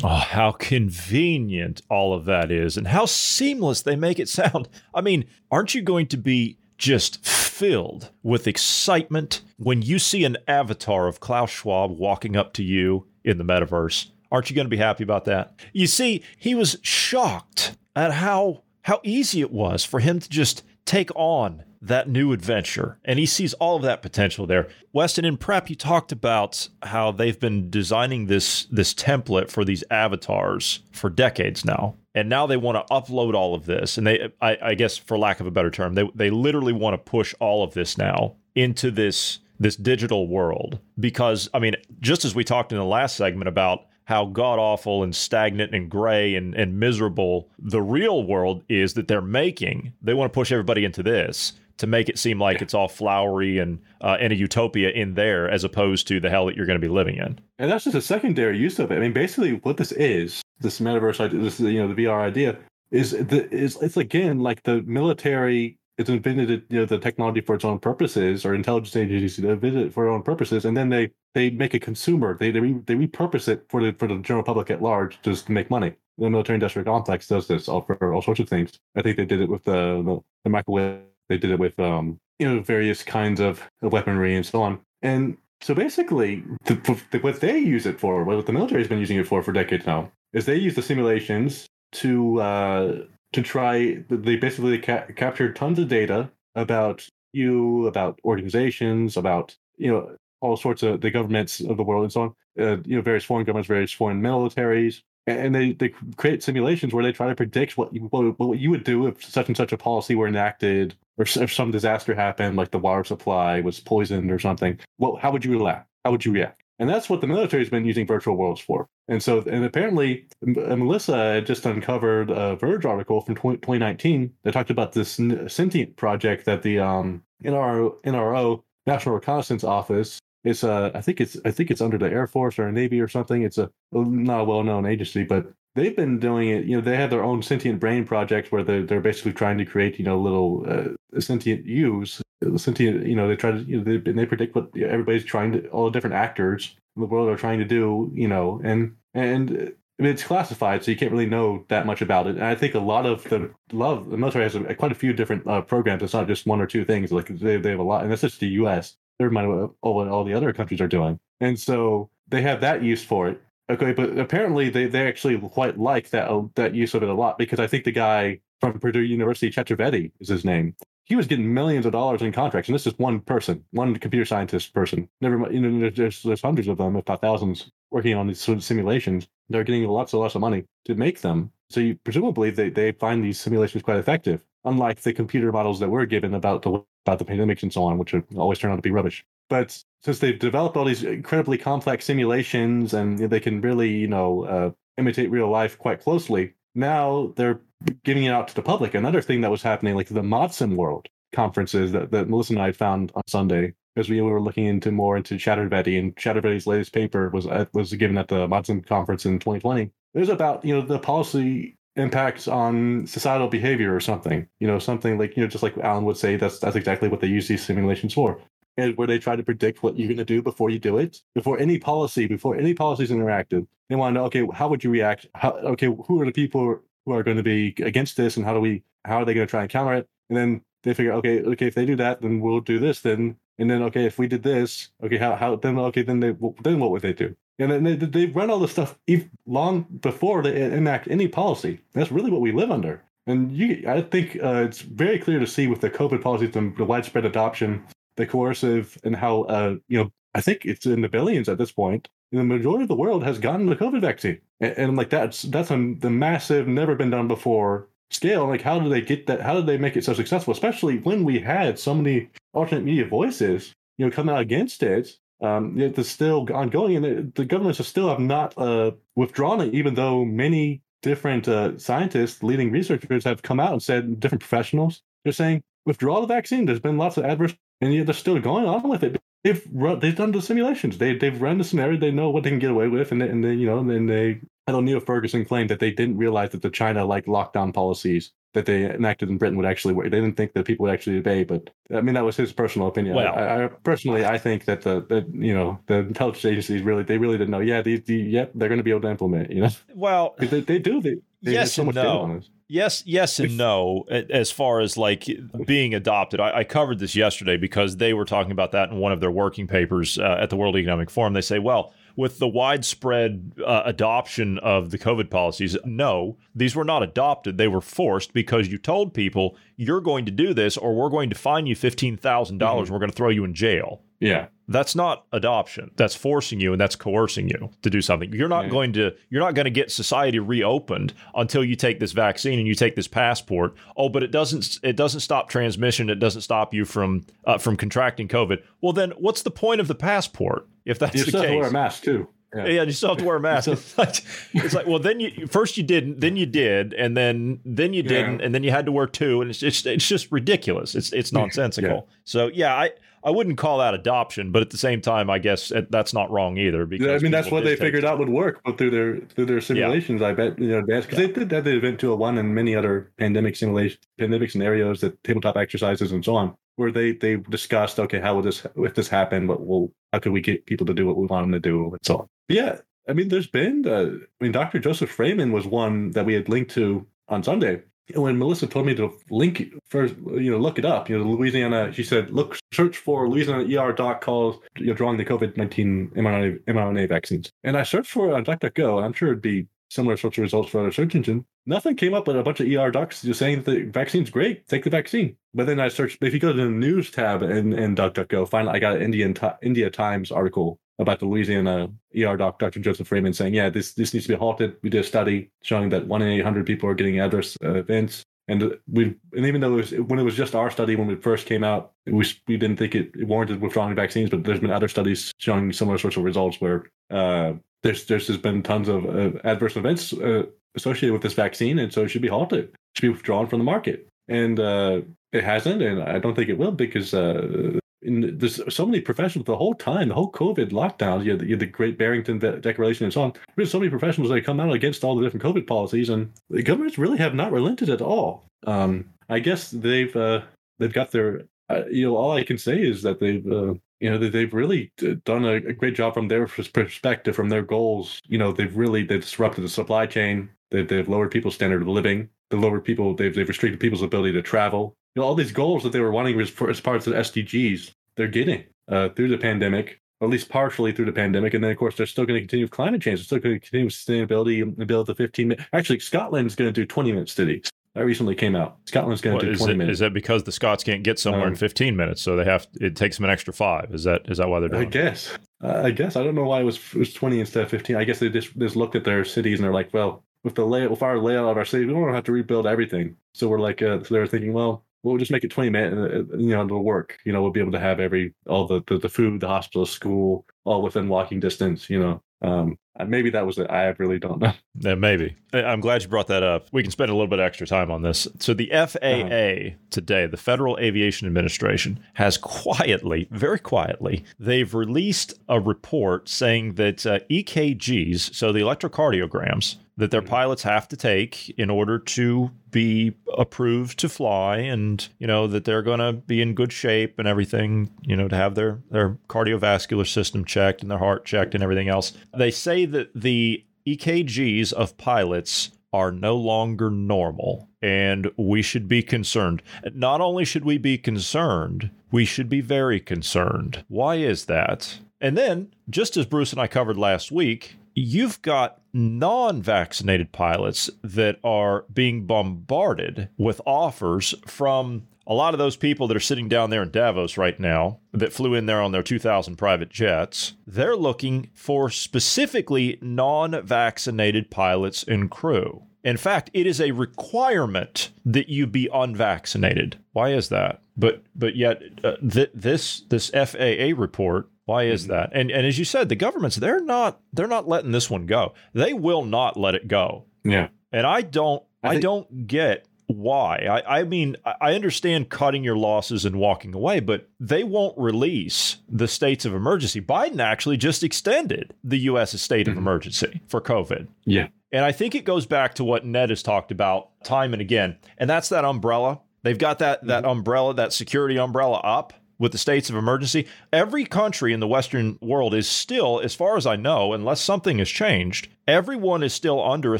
Oh, how convenient all of that is, and how seamless they make it sound. I mean, aren't you going to be just filled with excitement when you see an avatar of Klaus Schwab walking up to you in the metaverse? Aren't you going to be happy about that? You see, he was shocked at how how easy it was for him to just take on that new adventure. And he sees all of that potential there. Weston, in prep, you talked about how they've been designing this this template for these avatars for decades now. And now they want to upload all of this. And they I, I guess for lack of a better term, they they literally want to push all of this now into this this digital world. Because I mean, just as we talked in the last segment about how god awful and stagnant and gray and, and miserable the real world is that they're making. They want to push everybody into this to make it seem like it's all flowery and uh, and a utopia in there as opposed to the hell that you're going to be living in. And that's just a secondary use of it. I mean, basically, what this is, this metaverse idea, this you know the VR idea, is the is it's again like the military. It's invented you know the technology for its own purposes, or intelligence agencies invented it for their own purposes, and then they they make a consumer. They they, re, they repurpose it for the for the general public at large just to make money. The military industrial complex does this all for all sorts of things. I think they did it with the the, the microwave they did it with um, you know various kinds of weaponry and so on. And so basically, the, what they use it for, what the military has been using it for for decades now, is they use the simulations to uh, to try. They basically ca- capture tons of data about you, about organizations, about you know all sorts of the governments of the world and so on. Uh, you know, various foreign governments, various foreign militaries, and they, they create simulations where they try to predict what you, what, what you would do if such and such a policy were enacted or if some disaster happened like the water supply was poisoned or something well how would you react? How would you react? And that's what the military has been using virtual worlds for. And so and apparently uh, melissa just uncovered a verge article from 2019 that talked about this sentient project that the um, NRO, nro national reconnaissance office it's uh, I think it's I think it's under the Air Force or Navy or something. It's a not a well-known agency, but they've been doing it. You know, they have their own sentient brain project where they're they're basically trying to create you know little uh, sentient U's, sentient. You know, they try to you know they, and they predict what everybody's trying to all the different actors in the world are trying to do. You know, and and I mean, it's classified, so you can't really know that much about it. And I think a lot of the love the military has a, quite a few different uh, programs. It's not just one or two things. Like they, they have a lot, and that's just the U.S. Never mind what all, what all the other countries are doing. And so they have that use for it. Okay, but apparently they, they actually quite like that uh, that use of it a lot because I think the guy from Purdue University, Chaturvedi is his name. He was getting millions of dollars in contracts, and this is one person, one computer scientist person. Never, mind, you know, there's, there's hundreds of them, if not thousands, working on these sort of simulations. They're getting lots and lots of money to make them. So you, presumably they, they find these simulations quite effective, unlike the computer models that we're given about the about the pandemics and so on, which always turn out to be rubbish. But since they've developed all these incredibly complex simulations and they can really, you know, uh, imitate real life quite closely, now they're giving it out to the public. Another thing that was happening, like the ModSim World conferences that, that Melissa and I found on Sunday, because we were looking into more into Chaturvedi, and Chaturvedi's latest paper was uh, was given at the ModSim conference in 2020. It was about you know the policy impacts on societal behavior or something. You know, something like you know, just like Alan would say, that's that's exactly what they use these simulations for. And where they try to predict what you're going to do before you do it, before any policy, before any policy is interacted. They want to know, okay, how would you react? How, okay, who are the people who are going to be against this, and how do we, how are they going to try and counter it? And then they figure, okay, okay, if they do that, then we'll do this. Then and then okay, if we did this, okay, how how then okay, then they then what would they do? And then they they run all this stuff long before they enact any policy. That's really what we live under. And you, I think uh, it's very clear to see with the COVID policies, and the widespread adoption, the coercive, and how uh, you know I think it's in the billions at this point. And the majority of the world has gotten the COVID vaccine, and, and like that's that's on the massive, never been done before scale. Like, how do they get that? How did they make it so successful? Especially when we had so many alternate media voices, you know, coming out against it um, it's still ongoing, and the, the governments still have not uh, withdrawn it, even though many different uh, scientists, leading researchers, have come out and said, different professionals, they're saying, withdraw the vaccine. There's been lots of adverse, and yet they're still going on with it. They've run, they've done the simulations. They they've run the scenario. They know what they can get away with, and they, and then you know, and then they. I know Neil Ferguson claimed that they didn't realize that the China like lockdown policies that they enacted in Britain would actually work. They didn't think that people would actually obey, but I mean that was his personal opinion. Well, I, I personally I think that the that you know the intelligence agencies really they really didn't know. Yeah, these, these yep they're going to be able to implement. You know, well they, they do. They, they yes so and no. Yes, yes and no. As far as like being adopted, I, I, covered this yesterday because they were talking about that in one of their working papers uh, at the World Economic Forum. They say, well, with the widespread uh, adoption of the COVID policies, no, these were not adopted. They were forced because you told people you're going to do this, or we're going to fine you fifteen thousand mm-hmm. dollars. We're going to throw you in jail. Yeah. That's not adoption. That's forcing you and that's coercing you to do something. You're not yeah. going to you're not going to get society reopened until you take this vaccine and you take this passport. Oh, but it doesn't it doesn't stop transmission. It doesn't stop you from uh, from contracting COVID. Well, then what's the point of the passport if that's you the case? You still have to wear a mask too. Yeah. yeah, you still have to wear a mask. it's, like, it's like, well, then you first you didn't, then you did, and then then you didn't, yeah. and then you had to wear two, and it's it's, it's just ridiculous. It's it's nonsensical. yeah. So yeah, I I wouldn't call that adoption, but at the same time, I guess eh, that's not wrong either. Because I mean, that's what they figured out would work, but through their through their simulations, yeah. I bet you know because yeah. they did that the Event 201 and many other pandemic simulation pandemic scenarios, that tabletop exercises and so on, where they they discussed, okay, how will this if this happen? What will how could we get people to do what we want them to do and so on. Yeah, I mean, there's been uh, I mean, Dr. Joseph Fraiman was one that we had linked to on Sunday when Melissa told me to link first, you know, look it up. You know, Louisiana. She said, look, search for Louisiana ER doc calls you know, drawing the COVID nineteen mRNA, mRNA vaccines, and I searched for it on DuckDuckGo. I'm sure it'd be similar sorts of results for other search engine. Nothing came up, but a bunch of ER docs just saying that the vaccine's great. Take the vaccine. But then I searched. If you go to the news tab in, in DuckDuckGo, finally I got an Indian India Times article about the Louisiana ER doc, Dr. Joseph Fraiman, saying, yeah, this this needs to be halted. We did a study showing that one in 800 people are getting adverse uh, events. And we, and even though it was, when it was just our study when it first came out, we we didn't think it warranted withdrawing vaccines. But there's been other studies showing similar sorts of results where uh, there's there's just been tons of uh, adverse events uh, associated with this vaccine, and so it should be halted, it should be withdrawn from the market. And uh, it hasn't, and I don't think it will because uh, in, there's so many professionals the whole time, the whole COVID lockdown. You had, you had the Great Barrington De- Declaration and so on. There's so many professionals that come out against all the different COVID policies, and the governments really have not relented at all. Um, I guess they've uh, they've got their uh, you know all I can say is that they've uh, you know they've really done a, a, great job from their perspective, from their goals. You know they've really they've disrupted the supply chain. They've, they've lowered people's standard of living. They lowered people. They've they've restricted people's ability to travel. You know all these goals that they were wanting as, as parts of the SDGs, they're getting uh, through the pandemic, or at least partially through the pandemic. And then of course they're still going to continue with climate change. They're still going to continue with sustainability and build the 15 minute. Actually, Scotland's going to do 20 minute cities. That recently came out. Scotland's going to do 20 it, minutes. Is that because the Scots can't get somewhere um, in 15 minutes, so they have it takes them an extra five? Is that is that why they're doing? I guess. Uh, I guess I don't know why it was it was 20 instead of 15. I guess they just just looked at their cities and they're like, well, with the layout, with our layout of our city, we don't have to rebuild everything. So we're like, uh, so they're thinking, well, we'll just make it 20 minutes, and, you know, it'll work. You know, we'll be able to have every all the the, the food, the hospital, school, all within walking distance. You know, um, maybe that was it. I really don't know. Yeah, maybe. I'm glad you brought that up. We can spend a little bit extra time on this. So, the FAA uh-huh. today, the Federal Aviation Administration, has quietly, very quietly, they've released a report saying that uh, EKGs, so the electrocardiograms, that their hmm. pilots have to take in order to be approved to fly and you know that they're going to be in good shape and everything you know to have their their cardiovascular system checked and their heart checked and everything else. They say that the EKGs of pilots are no longer normal and we should be concerned. Not only should we be concerned we should be very concerned. Why is that? And then just as Bruce and I covered last week you've got non vaccinated pilots that are being bombarded with offers from a lot of those people that are sitting down there in Davos right now that flew in there on their 2,000 private jets, they're looking for specifically non vaccinated pilots and crew. In fact, it is a requirement that you be unvaccinated. Why is that? But but yet uh, th- this this FAA report why is mm-hmm. that? And and as you said, the governments they're not they're not letting this one go. They will not let it go. Yeah. And I don't I, think- I don't get why. I, I mean, I understand cutting your losses and walking away, but they won't release the states of emergency. Biden actually just extended the U.S. state of mm-hmm. emergency for COVID. Yeah. And I think it goes back to what Ned has talked about time and again, and that's that umbrella. They've got that mm-hmm. that umbrella, that security umbrella up with the states of emergency. Every country in the Western world is still, as far as I know, unless something has changed, everyone is still under a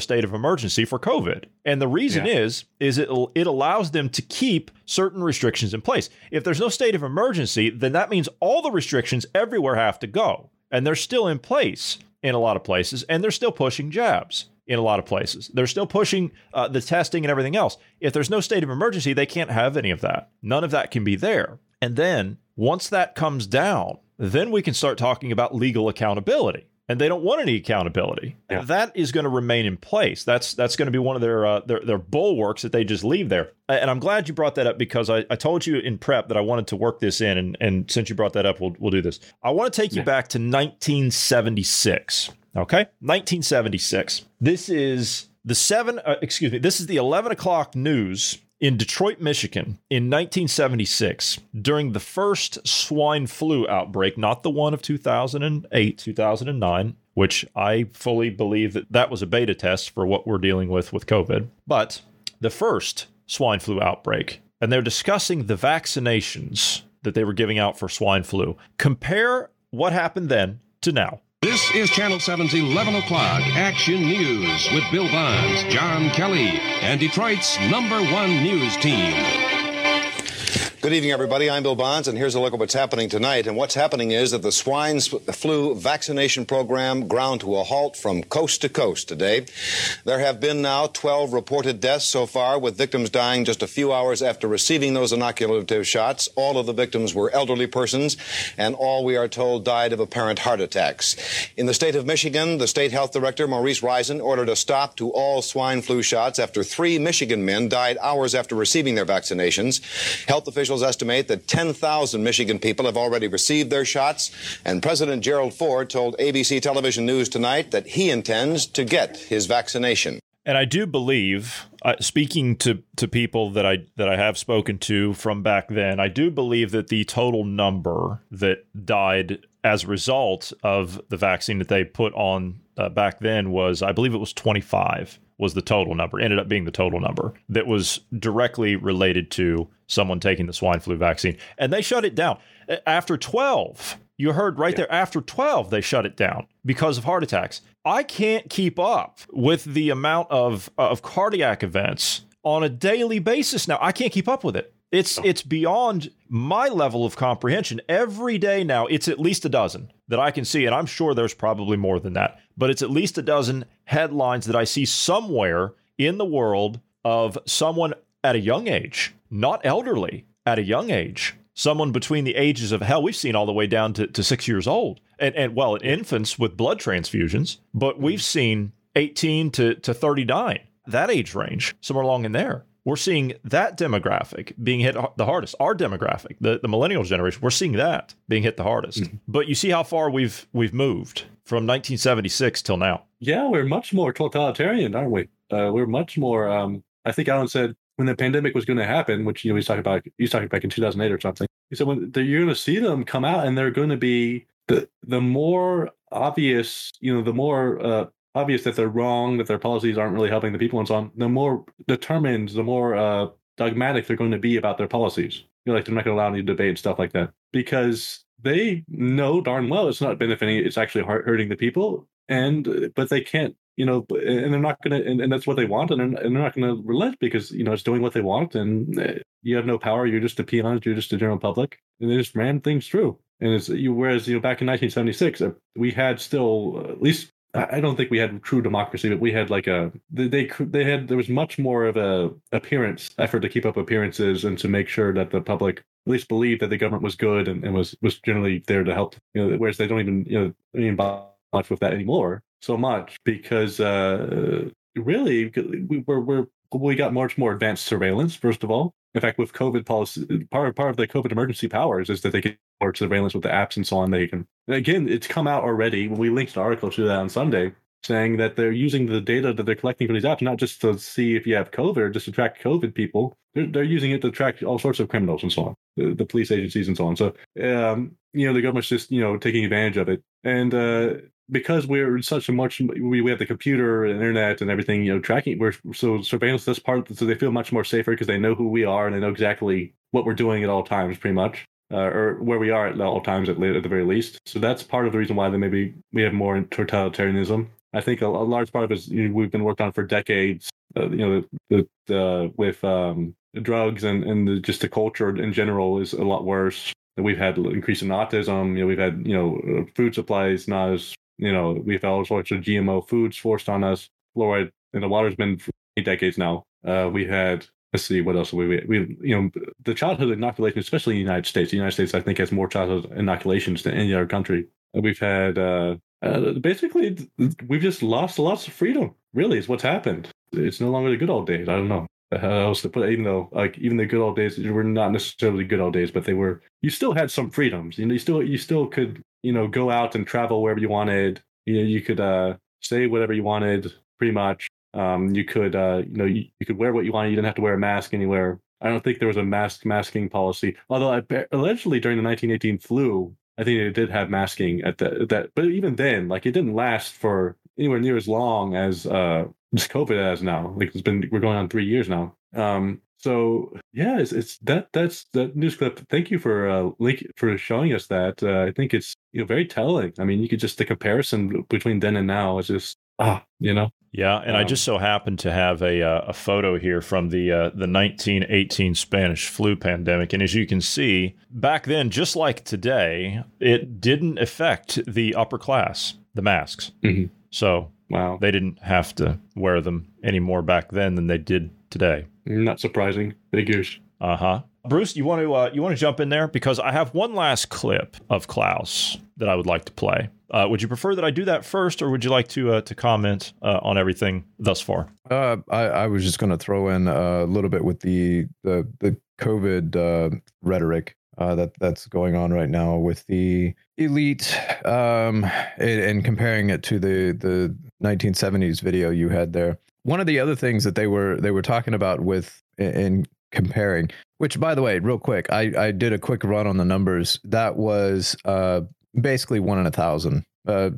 state of emergency for COVID. And the reason yeah. is, is it it allows them to keep certain restrictions in place. If there's no state of emergency, then that means all the restrictions everywhere have to go, and they're still in place in a lot of places, and they're still pushing jabs in a lot of places. They're still pushing uh, the testing and everything else. If there's no state of emergency, they can't have any of that. None of that can be there. And then once that comes down, then we can start talking about legal accountability. And they don't want any accountability. Yeah. That is going to remain in place. That's that's going to be one of their, uh, their their bulwarks that they just leave there. And I'm glad you brought that up because I, I told you in prep that I wanted to work this in, and, and since you brought that up, we'll we'll do this. I want to take you back to 1976. Okay, 1976. This is the seven. Uh, excuse me. This is the 11 o'clock news in Detroit, Michigan, in 1976, during the first swine flu outbreak, not the one of 2008, 2009, which I fully believe that that was a beta test for what we're dealing with with COVID, but the first swine flu outbreak. And they're discussing the vaccinations that they were giving out for swine flu. Compare what happened then to now. This is Channel 7's 11 o'clock Action News with Bill Bonds, John Kelly, and Detroit's number one news team. Good evening, everybody. I'm Bill Bonds, and here's a look at what's happening tonight. And what's happening is that the swine flu vaccination program ground to a halt from coast to coast today. There have been now 12 reported deaths so far, with victims dying just a few hours after receiving those inoculative shots. All of the victims were elderly persons, and all, we are told, died of apparent heart attacks. In the state of Michigan, the state health director, Maurice Reizen, ordered a stop to all swine flu shots after three Michigan men died hours after receiving their vaccinations. Health officials officials estimate that 10,000 Michigan people have already received their shots, and President Gerald Ford told ABC television news tonight that he intends to get his vaccination. And I do believe, uh, speaking to, to people that I that I have spoken to from back then, I do believe that the total number that died as a result of the vaccine that they put on uh, back then was, I believe it was 25 was the total number. Ended up being the total number that was directly related to someone taking the swine flu vaccine, and they shut it down after 12. You heard right there after 12 they shut it down because of heart attacks. I can't keep up with the amount of of cardiac events on a daily basis now. I can't keep up with it. It's it's beyond my level of comprehension. Every day now, it's at least a dozen that I can see, and I'm sure there's probably more than that. But it's at least a dozen headlines that I see somewhere in the world of someone at a young age, not elderly, at a young age, someone between the ages of hell, we've seen all the way down to, to six years old, and, and well, infants with blood transfusions, but we've seen 18 to, to 39, that age range, somewhere along in there. We're seeing that demographic being hit the hardest. Our demographic, the, the millennial generation, we're seeing that being hit the hardest. Mm-hmm. But you see how far we've we've moved from 1976 till now. Yeah, we're much more totalitarian, aren't we? Uh, we're much more. Um, I think Alan said when the pandemic was going to happen, which you know he's talking about, he's talking back in 2008 or something. He said when you're going to see them come out, and they're going to be the the more obvious, you know, the more uh, obvious that they're wrong, that their policies aren't really helping the people and so on, the more determined, the more uh, dogmatic they're going to be about their policies. You know, like they're not going to allow any debate and stuff like that because they know darn well it's not benefiting; it's actually hurting the people. And but they can't, you know, and they're not to, and, and, that's what they want, and they're, and they're not to relent because you know it's doing what they want, and uh, you have no power. You're just a peon. You're just a general public, and they just ram things through. And it's you. Whereas you know, back in 1976, uh, we had still uh, at least I don't think we had true democracy, but we had like a they they had there was much more of a appearance effort to keep up appearances and to make sure that the public at least believed that the government was good and, and was was generally there to help. You know, whereas they don't even you know even much with that anymore so much because uh, really we we're, we're we got much more advanced surveillance first of all in fact, with COVID policy, part part of the COVID emergency powers is that they can more surveillance with the apps and so on. They can again, it's come out already. We linked an article to that on Sunday saying that they're using the data that they're collecting from these apps not just to see if you have COVID or just to track COVID people. They're, they're using it to track all sorts of criminals and so on, the, the police agencies and so on. So, um, you know, the government's just you know taking advantage of it, and uh, because we're such a much we, we have the computer and internet and everything you know tracking we're so surveillance this part so they feel much more safer because they know who we are and they know exactly what we're doing at all times pretty much uh, or where we are at all times at, at the very least so that's part of the reason why they maybe we have more totalitarianism i think a, a large part of it is you know, we've been worked on for decades uh, you know the, the, with um, drugs and and the, just the culture in general is a lot worse we've had increase in autism you know we've had you know food supplies not as you know, we've had all sorts of GMO foods forced on us. Fluoride in the water's been for decades now. Uh, we had let's see what else we, we you know the childhood inoculation, especially in the United States. The United States, I think, has more childhood inoculations than any other country. We've had uh, uh, basically we've just lost lots of freedom. Really, is what's happened. It's no longer the good old days. I don't know how else to put it. Even though like even the good old days were not necessarily good old days, but they were. You still had some freedoms. You know, you still you still could you know, go out and travel wherever you wanted. You know, you could uh, say whatever you wanted, pretty much. Um, you could, uh, you know, you, you, could wear what you wanted. You didn't have to wear a mask anywhere. I don't think there was a mask masking policy. Although I, allegedly during the 1918 flu, I think it did have masking at the, that. But even then, like it didn't last for anywhere near as long as uh, just COVID has now. Like it's been we're going on three years now. Um, so yeah, it's, it's that that's that news clip. Thank you for uh, link for showing us that. Uh, I think it's you know very telling. I mean, you could just the comparison between then and now is just ah, you know. Yeah, and um, I just so happen to have a uh, a photo here from the uh, the 1918 Spanish flu pandemic, and as you can see, back then, just like today, it didn't affect the upper class, the masks. Mm-hmm. So wow, they didn't have to wear them any more back then than they did today. Not surprising. Figures. Uh huh. Bruce, you want to uh, you want to jump in there because I have one last clip of Klaus that I would like to play. Uh, would you prefer that I do that first, or would you like to uh, to comment uh, on everything thus far? Uh, I, I, was just going to throw in a little bit with the the the COVID uh, rhetoric uh, that that's going on right now with the elite, um, and, and, comparing it to the the 1970s video you had there one of the other things that they were they were talking about with in comparing, which by the way, real quick, I I did a quick run on the numbers. That was uh basically one in a thousand. Uh,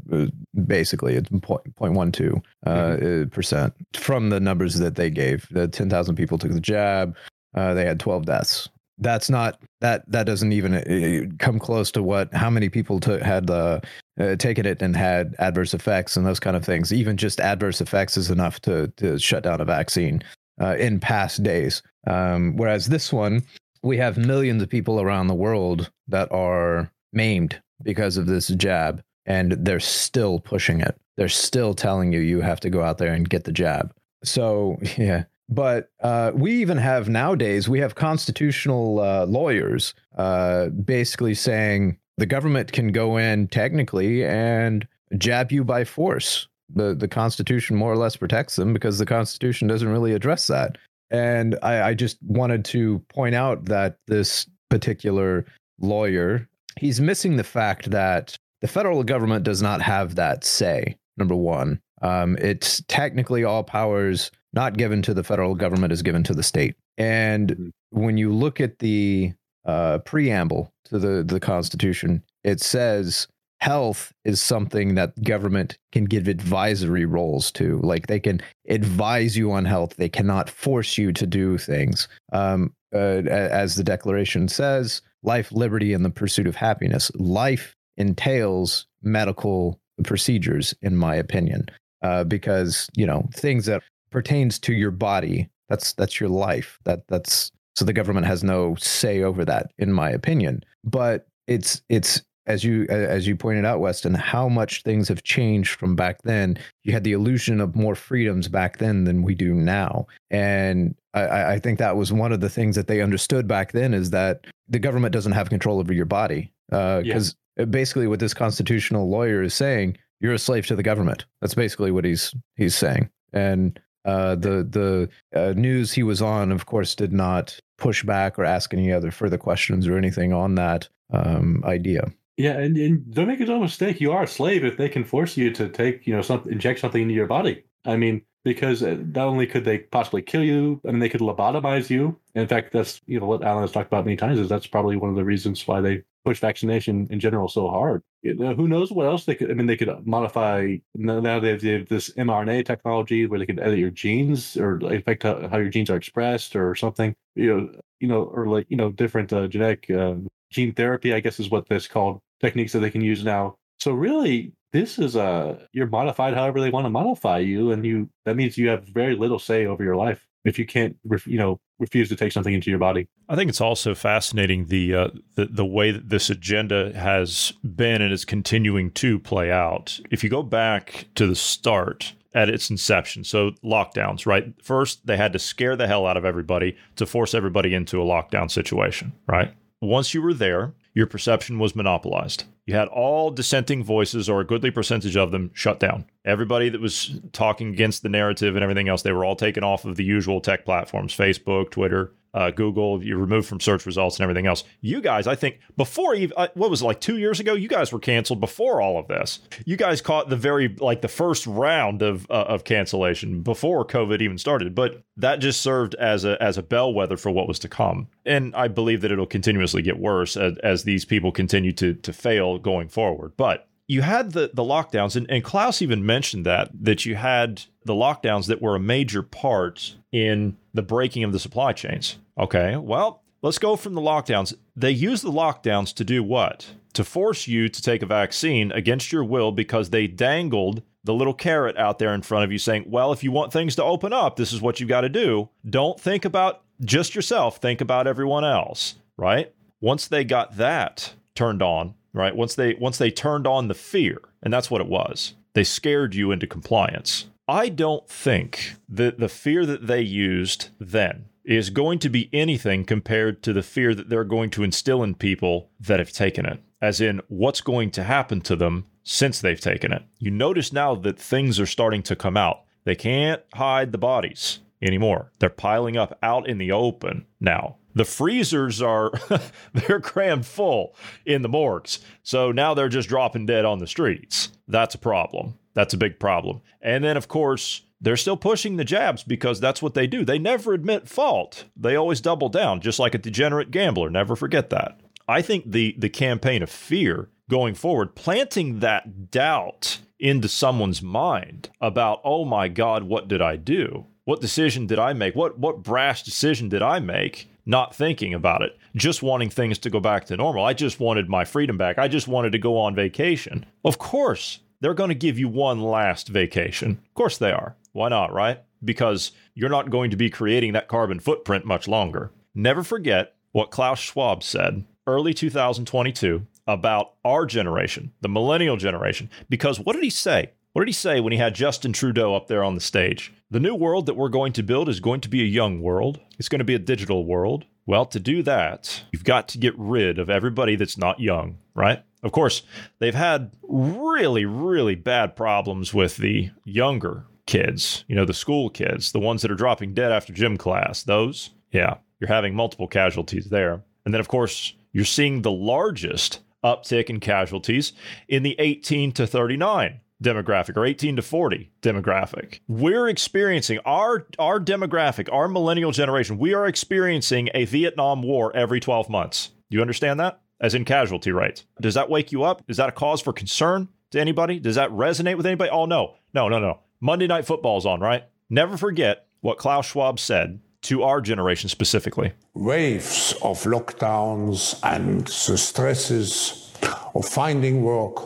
basically, it's point point one two uh, percent from the numbers that they gave. The ten thousand people took the jab. Uh, they had twelve deaths. That's not that that doesn't even uh, come close to what how many people took had uh, uh, taken it and had adverse effects and those kind of things. Even just adverse effects is enough to to shut down a vaccine uh, in past days. Um, whereas this one, we have millions of people around the world that are maimed because of this jab and they're still pushing it. They're still telling you you have to go out there and get the jab. So, yeah. But uh, we even have nowadays, we have constitutional uh, lawyers uh, basically saying the government can go in technically and jab you by force. The, the Constitution more or less protects them because the Constitution doesn't really address that. And I, I just wanted to point out that this particular lawyer, he's missing the fact that the federal government does not have that say. Number one, um, it's technically all powers not given to the federal government is given to the state. And mm-hmm. when you look at the uh, preamble to the the Constitution, it says health is something that government can give advisory roles to like they can advise you on health they cannot force you to do things um, uh, as the declaration says life liberty and the pursuit of happiness life entails medical procedures, in my opinion, uh, because you know things that pertains to your body. That's that's your life. That that's so the government has no say over that, in my opinion. But it's it's as you as you pointed out, Weston, how much things have changed from back then. You had the illusion of more freedoms back then than we do now, and I, I think that was one of the things that they understood back then is that the government doesn't have control over your body. Because uh, basically what this constitutional lawyer is saying you're a slave to the government. That's basically what he's he's saying. And uh, the the uh, news he was on of course did not push back or ask any other further questions or anything on that um, idea. Yeah and, and don't make a no mistake. You are a slave if they can force you to take you know something inject something into your body. I mean because uh, not only could they possibly kill you, I mean, they could lobotomize you. In fact, that's you know what Alan has talked about many times is that's probably one of the reasons why they push vaccination in general so hard. You know, who knows what else they could? I mean, they could modify. Now they have, this mRNA technology where they can edit your genes or affect how, how, your genes are expressed or something. You know, you know, or like you know, different uh, genetic uh, gene therapy. I guess is what this called techniques that they can use now. So really, this is a uh, you're modified however they want to modify you, and you that means you have very little say over your life if you can't, you know, refuse to take something into your body. I think it's also fascinating the uh, the, the way that this agenda has been and is continuing to play out. If you go back to the start at its inception, so lockdowns, right? First, they had to scare the hell out of everybody to force everybody into a lockdown situation, right? Once you were there, your perception was monopolized. You had all dissenting voices, or a goodly percentage of them, shut down. Everybody that was talking against the narrative and everything else, they were all taken off of the usual tech platforms Facebook, Twitter, uh, Google, you removed from search results and everything else. You guys, I think, before even uh, what was it, like two years ago, you guys were canceled before all of this. You guys caught the very like the first round of uh, of cancellation before COVID even started. But that just served as a as a bellwether for what was to come. And I believe that it'll continuously get worse as, as these people continue to to fail going forward. But you had the the lockdowns, and, and Klaus even mentioned that that you had the lockdowns that were a major part in the breaking of the supply chains. Okay, well, let's go from the lockdowns. They use the lockdowns to do what? To force you to take a vaccine against your will because they dangled the little carrot out there in front of you saying, well, if you want things to open up, this is what you've got to do. Don't think about just yourself, think about everyone else, right? Once they got that turned on, right? Once they once they turned on the fear, and that's what it was. They scared you into compliance. I don't think that the fear that they used then is going to be anything compared to the fear that they're going to instill in people that have taken it, as in what's going to happen to them since they've taken it. You notice now that things are starting to come out. They can't hide the bodies anymore. They're piling up out in the open now. The freezers are they're crammed full in the morgues. So now they're just dropping dead on the streets. That's a problem. That's a big problem. And then, of course, they're still pushing the jabs because that's what they do. They never admit fault. They always double down, just like a degenerate gambler. Never forget that. I think the the campaign of fear going forward, planting that doubt into someone's mind about, oh my God, what did I do? What decision did I make? What what brash decision did I make? Not thinking about it, just wanting things to go back to normal. I just wanted my freedom back. I just wanted to go on vacation. Of course, they're going to give you one last vacation. Of course they are. Why not, right? Because you're not going to be creating that carbon footprint much longer. Never forget what Klaus Schwab said early 2022 about our generation, the millennial generation. Because what did he say? What did he say when he had Justin Trudeau up there on the stage? The new world that we're going to build is going to be a young world. It's going to be a digital world. Well, to do that, you've got to get rid of everybody that's not young, right? Of course, they've had really, really bad problems with the younger kids, you know, the school kids, the ones that are dropping dead after gym class. Those, yeah, you're having multiple casualties there. And then, of course, you're seeing the largest uptick in casualties in the 18 to 39 demographic or 18 to 40 demographic. We're experiencing our our demographic, our millennial generation, we are experiencing a Vietnam war every 12 months. Do you understand that? As in casualty rates. Does that wake you up? Is that a cause for concern to anybody? Does that resonate with anybody? Oh no. No, no, no. Monday night football's on, right? Never forget what Klaus Schwab said to our generation specifically. Waves of lockdowns and the stresses of finding work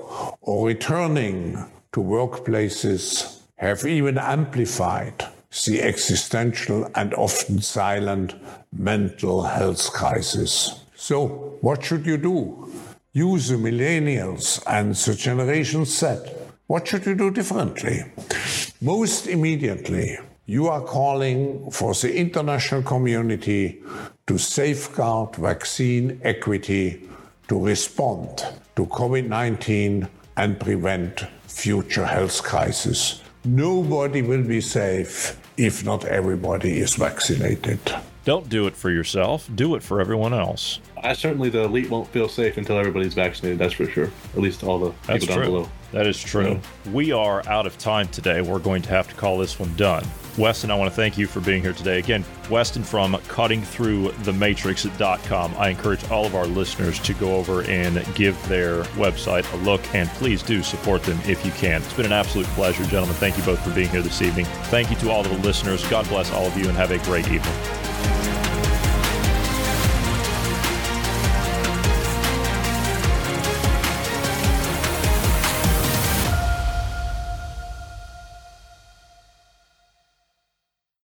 or returning to workplaces have even amplified the existential and often silent mental health crisis. So, what should you do? Use the millennials and the Generation Z. What should you do differently? Most immediately, you are calling for the international community to safeguard vaccine equity to respond to COVID 19 and prevent future health crises. Nobody will be safe if not everybody is vaccinated. Don't do it for yourself, do it for everyone else. I certainly the elite won't feel safe until everybody's vaccinated. That's for sure. At least all the That's people true. down below. That is true. We are out of time today. We're going to have to call this one done. Weston, I want to thank you for being here today. Again, Weston from cuttingthroughthematrix.com. I encourage all of our listeners to go over and give their website a look, and please do support them if you can. It's been an absolute pleasure, gentlemen. Thank you both for being here this evening. Thank you to all of the listeners. God bless all of you, and have a great evening.